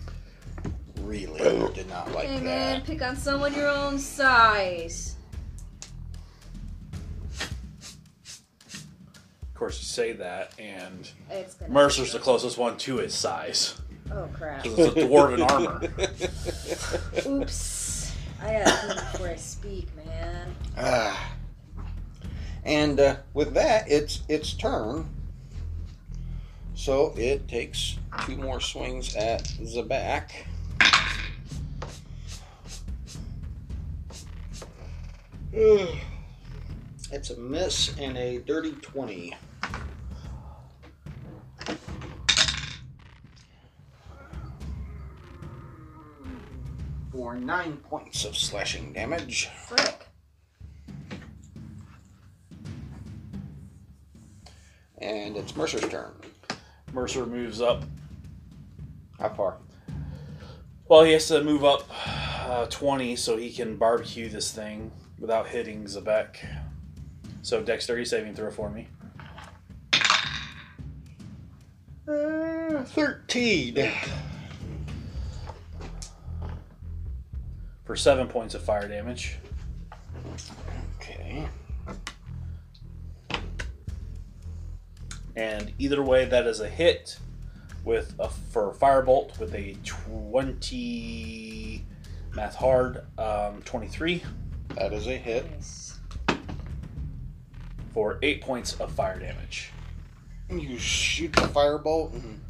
really did not like Hey, man, that. pick on someone your own size. Of course, you say that, and It's gonna Mercer's the closest one to his size Oh, crap. because it's a dwarven armor. [laughs] Oops. I gotta think before I speak, man. Ah. And uh, with that, it's its turn. So it takes two more swings at Zabak. [sighs] It's a miss and a dirty 20. For nine points of slashing damage. Frick. And it's Mercer's turn. Mercer moves up. How far? Well, he has to move up uh, 20 so he can barbecue this thing without hitting Zabak. So, dexterity saving throw for me. Uh, 13. for seven points of fire damage. And either way, that is a hit with a for firebolt with a twenty math hard um, twenty three That is a hit. Nice. for eight points of fire damage. You shoot the firebolt, and,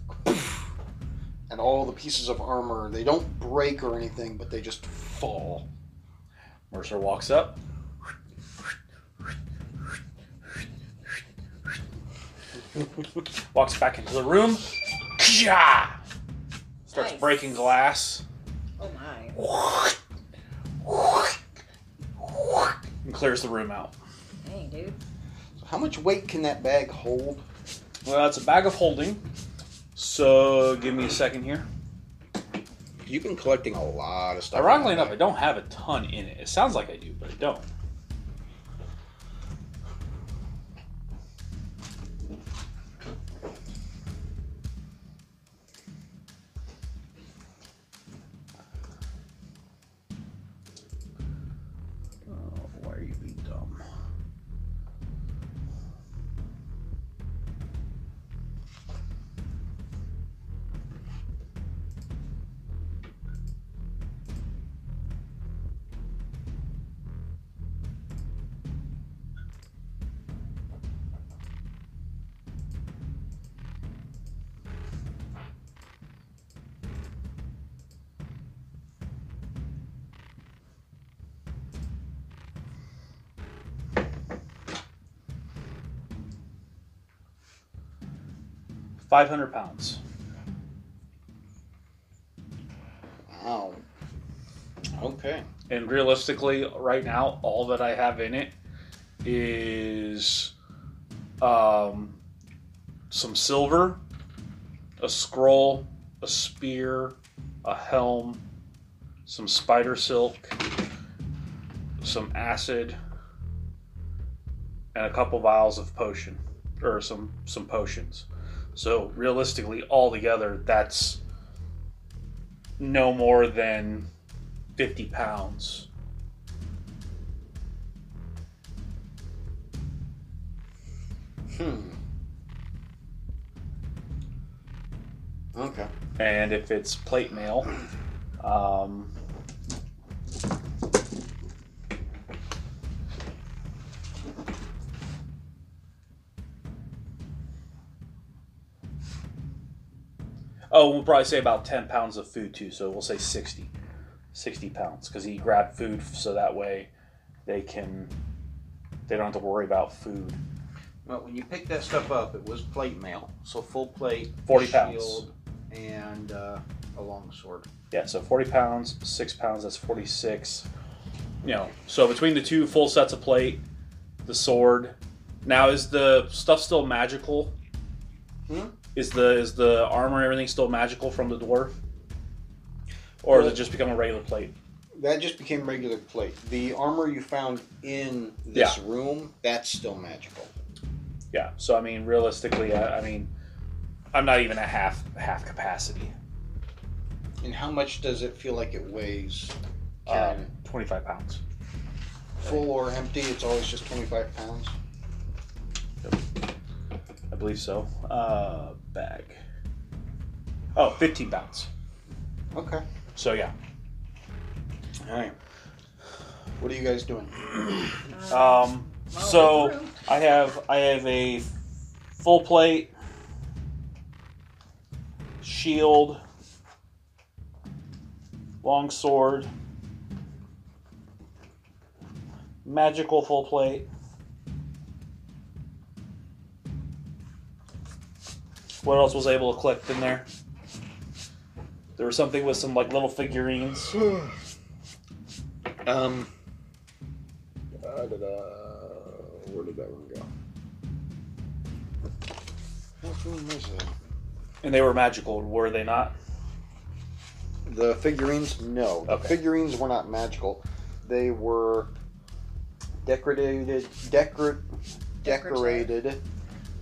and all the pieces of armor, they don't break or anything, but they just fall. Mercer walks up. [laughs] Walks back into the room. Kja! Starts Nice. breaking glass. Oh my. And clears the room out. Dang, dude. So how much weight can that bag hold? Well, it's a bag of holding. So give me a second here. You've been collecting a lot of stuff. Ironically in that enough, I don't have a ton in it. It sounds like I do, but I don't. 500 pounds. Wow. Okay. And realistically, right now, all that I have in it is um, some silver, a scroll, a spear, a helm, some spider silk, some acid, and a couple vials of potion, or some some potions. So realistically, all together, that's no more than 50 pounds. Hmm. Okay. And if it's plate mail, um, oh, we'll probably say about 10 pounds of food too. So we'll say 60, 60 pounds because he grabbed food so that way they can, they don't have to worry about food. Well, when you picked that stuff up, it was plate mail. So full plate, 40 pounds. and uh, a long sword. Yeah, so 40 pounds, 6 pounds, that's 46. You know, so between the two full sets of plate, the sword. Now, is the stuff still magical? Hmm? Is the is the armor and everything still magical from the dwarf? Or has it just become a regular plate? That just became regular plate. The armor you found in this room, that's still magical. Yeah, so I mean, realistically, I, I mean, I'm not even at half half capacity. And how much does it feel like it weighs? Um, carrying 25 pounds. Full or empty, it's always just 25 pounds. I believe so. Uh, bag. Oh, 15 pounds. Okay. So yeah. All right. What are you guys doing? [clears throat] Um, so. I have I have a full plate shield, long sword, magical full plate. What else was I able to collect in there? There was something with some like little figurines. [sighs] Um. Uh, da-da. Where did that one go? What room is it? And they were magical, were they not? The figurines? No. The Okay. figurines were not magical. They were decorated, decor, decorated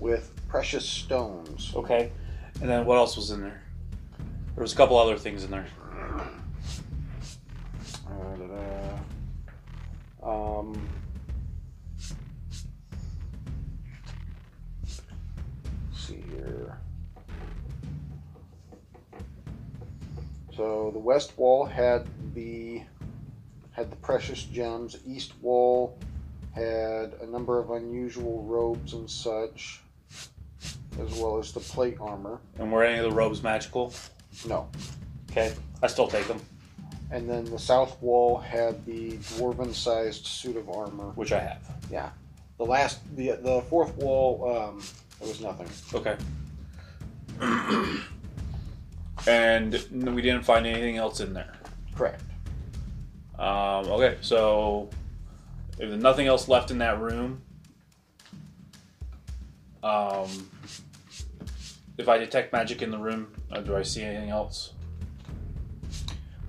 with precious stones. Okay. And then what else was in there? There was a couple other things in there. Um, let's see here. So the west wall had the had the precious gems. East wall had a number of unusual robes and such, as well as the plate armor. And were any of the robes magical? No. Okay, I still take them, And then the south wall had the dwarven-sized suit of armor. which I have. Yeah. The last, the the fourth wall, um, there was nothing. Okay. and we didn't find anything else in there. Correct. Um, okay, so if there's nothing else left in that room, um, if I detect magic in the room, uh, do I see anything else?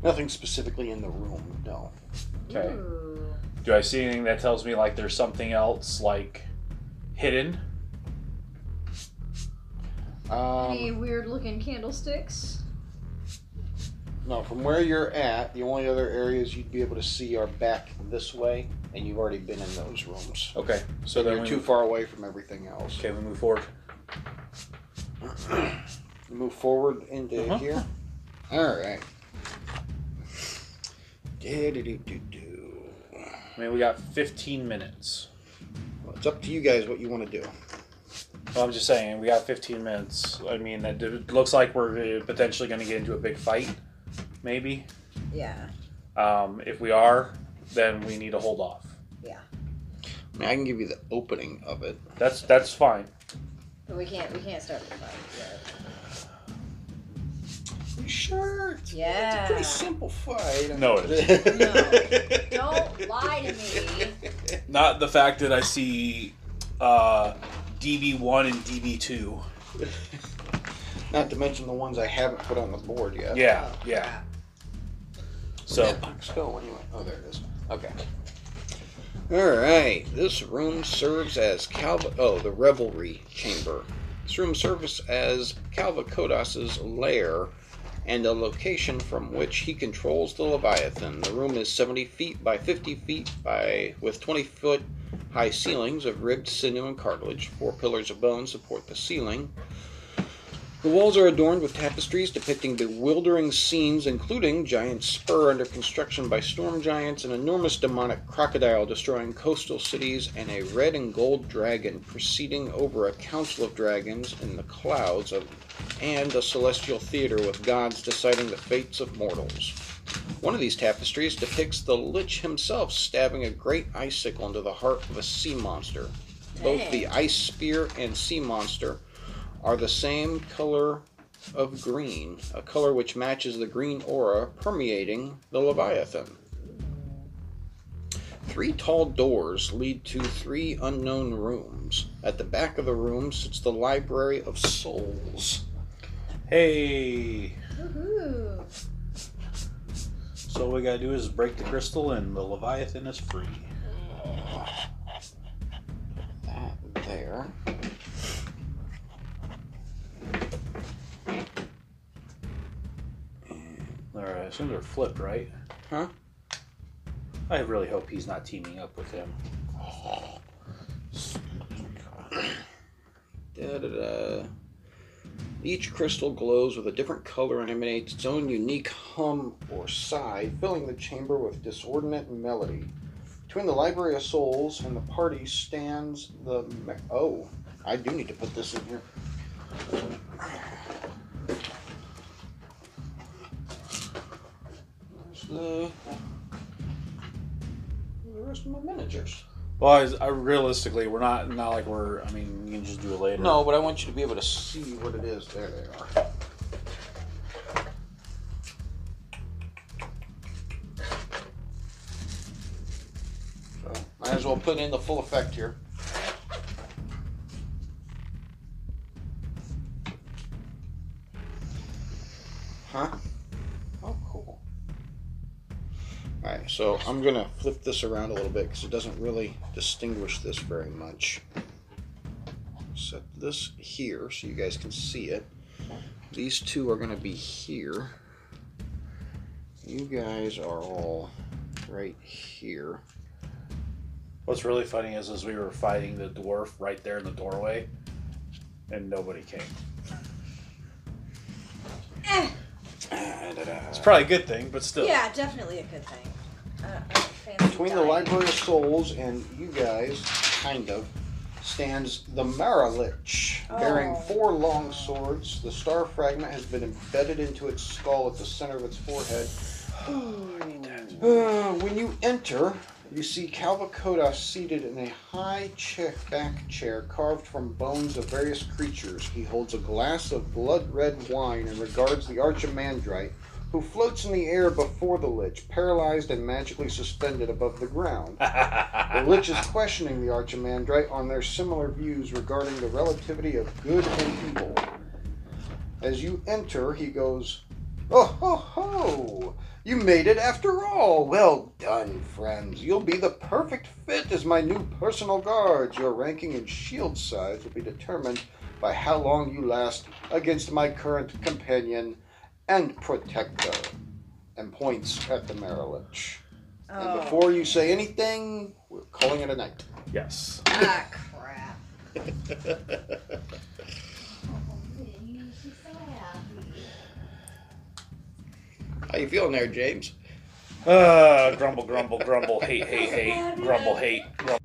Nothing specifically in the room. No. Okay. Ooh. Do I see anything that tells me like there's something else like hidden? Any Um, weird looking candlesticks? no. From where you're at, the only other areas you'd be able to see are back this way, and you've already been in those rooms. Okay, so So then you're we too far away from everything else. okay we move forward. Move forward into Uh-huh. here. All right. Do-do-do-do-do. I mean, we got 15 minutes. Well, it's up to you guys what you want to do. Well, I'm just saying, we got 15 minutes. I mean, that it looks like we're uh, potentially going to get into a big fight, maybe. Yeah. Um, if we are, then we need to hold off. Yeah. I, mean, I can give you the opening of it. That's that's fine. But we can't we can't start the fight You sure? It's, Yeah. it's a pretty simple fight. No, yet. [laughs] Don't lie to me. Not the fact that I see uh, DB1 and DB2. Not to mention the ones I haven't put on the board yet. Yeah, yeah. So, That box go anyway. Oh, there it is. Okay. All right. This room serves as Calva. Oh, the revelry chamber. This room serves as Calvacotas's lair and a location from which he controls the Leviathan. The room is 70 feet by 50 feet by with 20 foot high ceilings of ribbed sinew and cartilage. Four pillars of bone support the ceiling. The walls are adorned with tapestries depicting bewildering scenes, including giant spur under construction by storm giants, an enormous demonic crocodile destroying coastal cities, and a red and gold dragon proceeding over a council of dragons in the clouds of, and a celestial theater with gods deciding the fates of mortals. One of these tapestries depicts the Lich himself stabbing a great icicle into the heart of a sea monster. Both the ice spear and sea monster are the same color of green, a color which matches the green aura permeating the Leviathan. Three tall doors lead to three unknown rooms. At the back of the room sits the Library of Souls. hey. Woohoo. So what we gotta do is break the crystal, and the Leviathan is free. That there. Assume they're flipped, right? Huh? I really hope he's not teaming up with him. Da, da, da. Each crystal glows with a different color and emanates its own unique hum or sigh, filling the chamber with disordinate melody. Between the Library of Souls and the party stands the. Me- oh, I do need to put this in here. The. The rest of my miniatures. Well, I, I realistically, we're not not like we're. I mean, you can just do it later. No, but I want you to be able to see what it is. There they are. So, might as well put in the full effect here. Huh? So I'm going to flip this around a little bit because it doesn't really distinguish this very much set this here so you guys can see it. These two are going to be here. You guys are all right here. What's really funny is, is we were fighting the dwarf right there in the doorway, and nobody came. Eh. It's probably a good thing, but still. Yeah, definitely a good thing. I don't fancy Between the. Library of Souls and you guys, kind of, stands the Maralich, bearing Oh. four long swords. The star fragment has been embedded into its skull at the center of its forehead. Uh, when you enter, you see Calvacoda seated in a high chair, back chair carved from bones of various creatures. He holds a glass of blood red wine and regards the Archimandrite, who floats in the air before the Lich, paralyzed and magically suspended above the ground. The [laughs] Lich is questioning the Archimandrite on their similar views regarding the relativity of good and evil. As you enter, he goes, Oh ho ho! You made it after all! Well done, friends. You'll be the perfect fit as my new personal guards. Your ranking and shield size will be determined by how long you last against my current companion and protector. And points at the Marilich. And Oh. before you say anything, we're calling it a night. yes. Ah, crap. She's so happy. How you feeling there, James? Uh, grumble, grumble, grumble, hate, hate, hate, grumble, hate, grumble.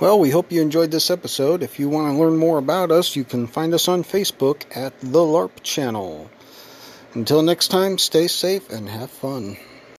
Well, we hope you enjoyed this episode. If you want to learn more about us, you can find us on Facebook at The LARP Channel. Until next time, stay safe and have fun.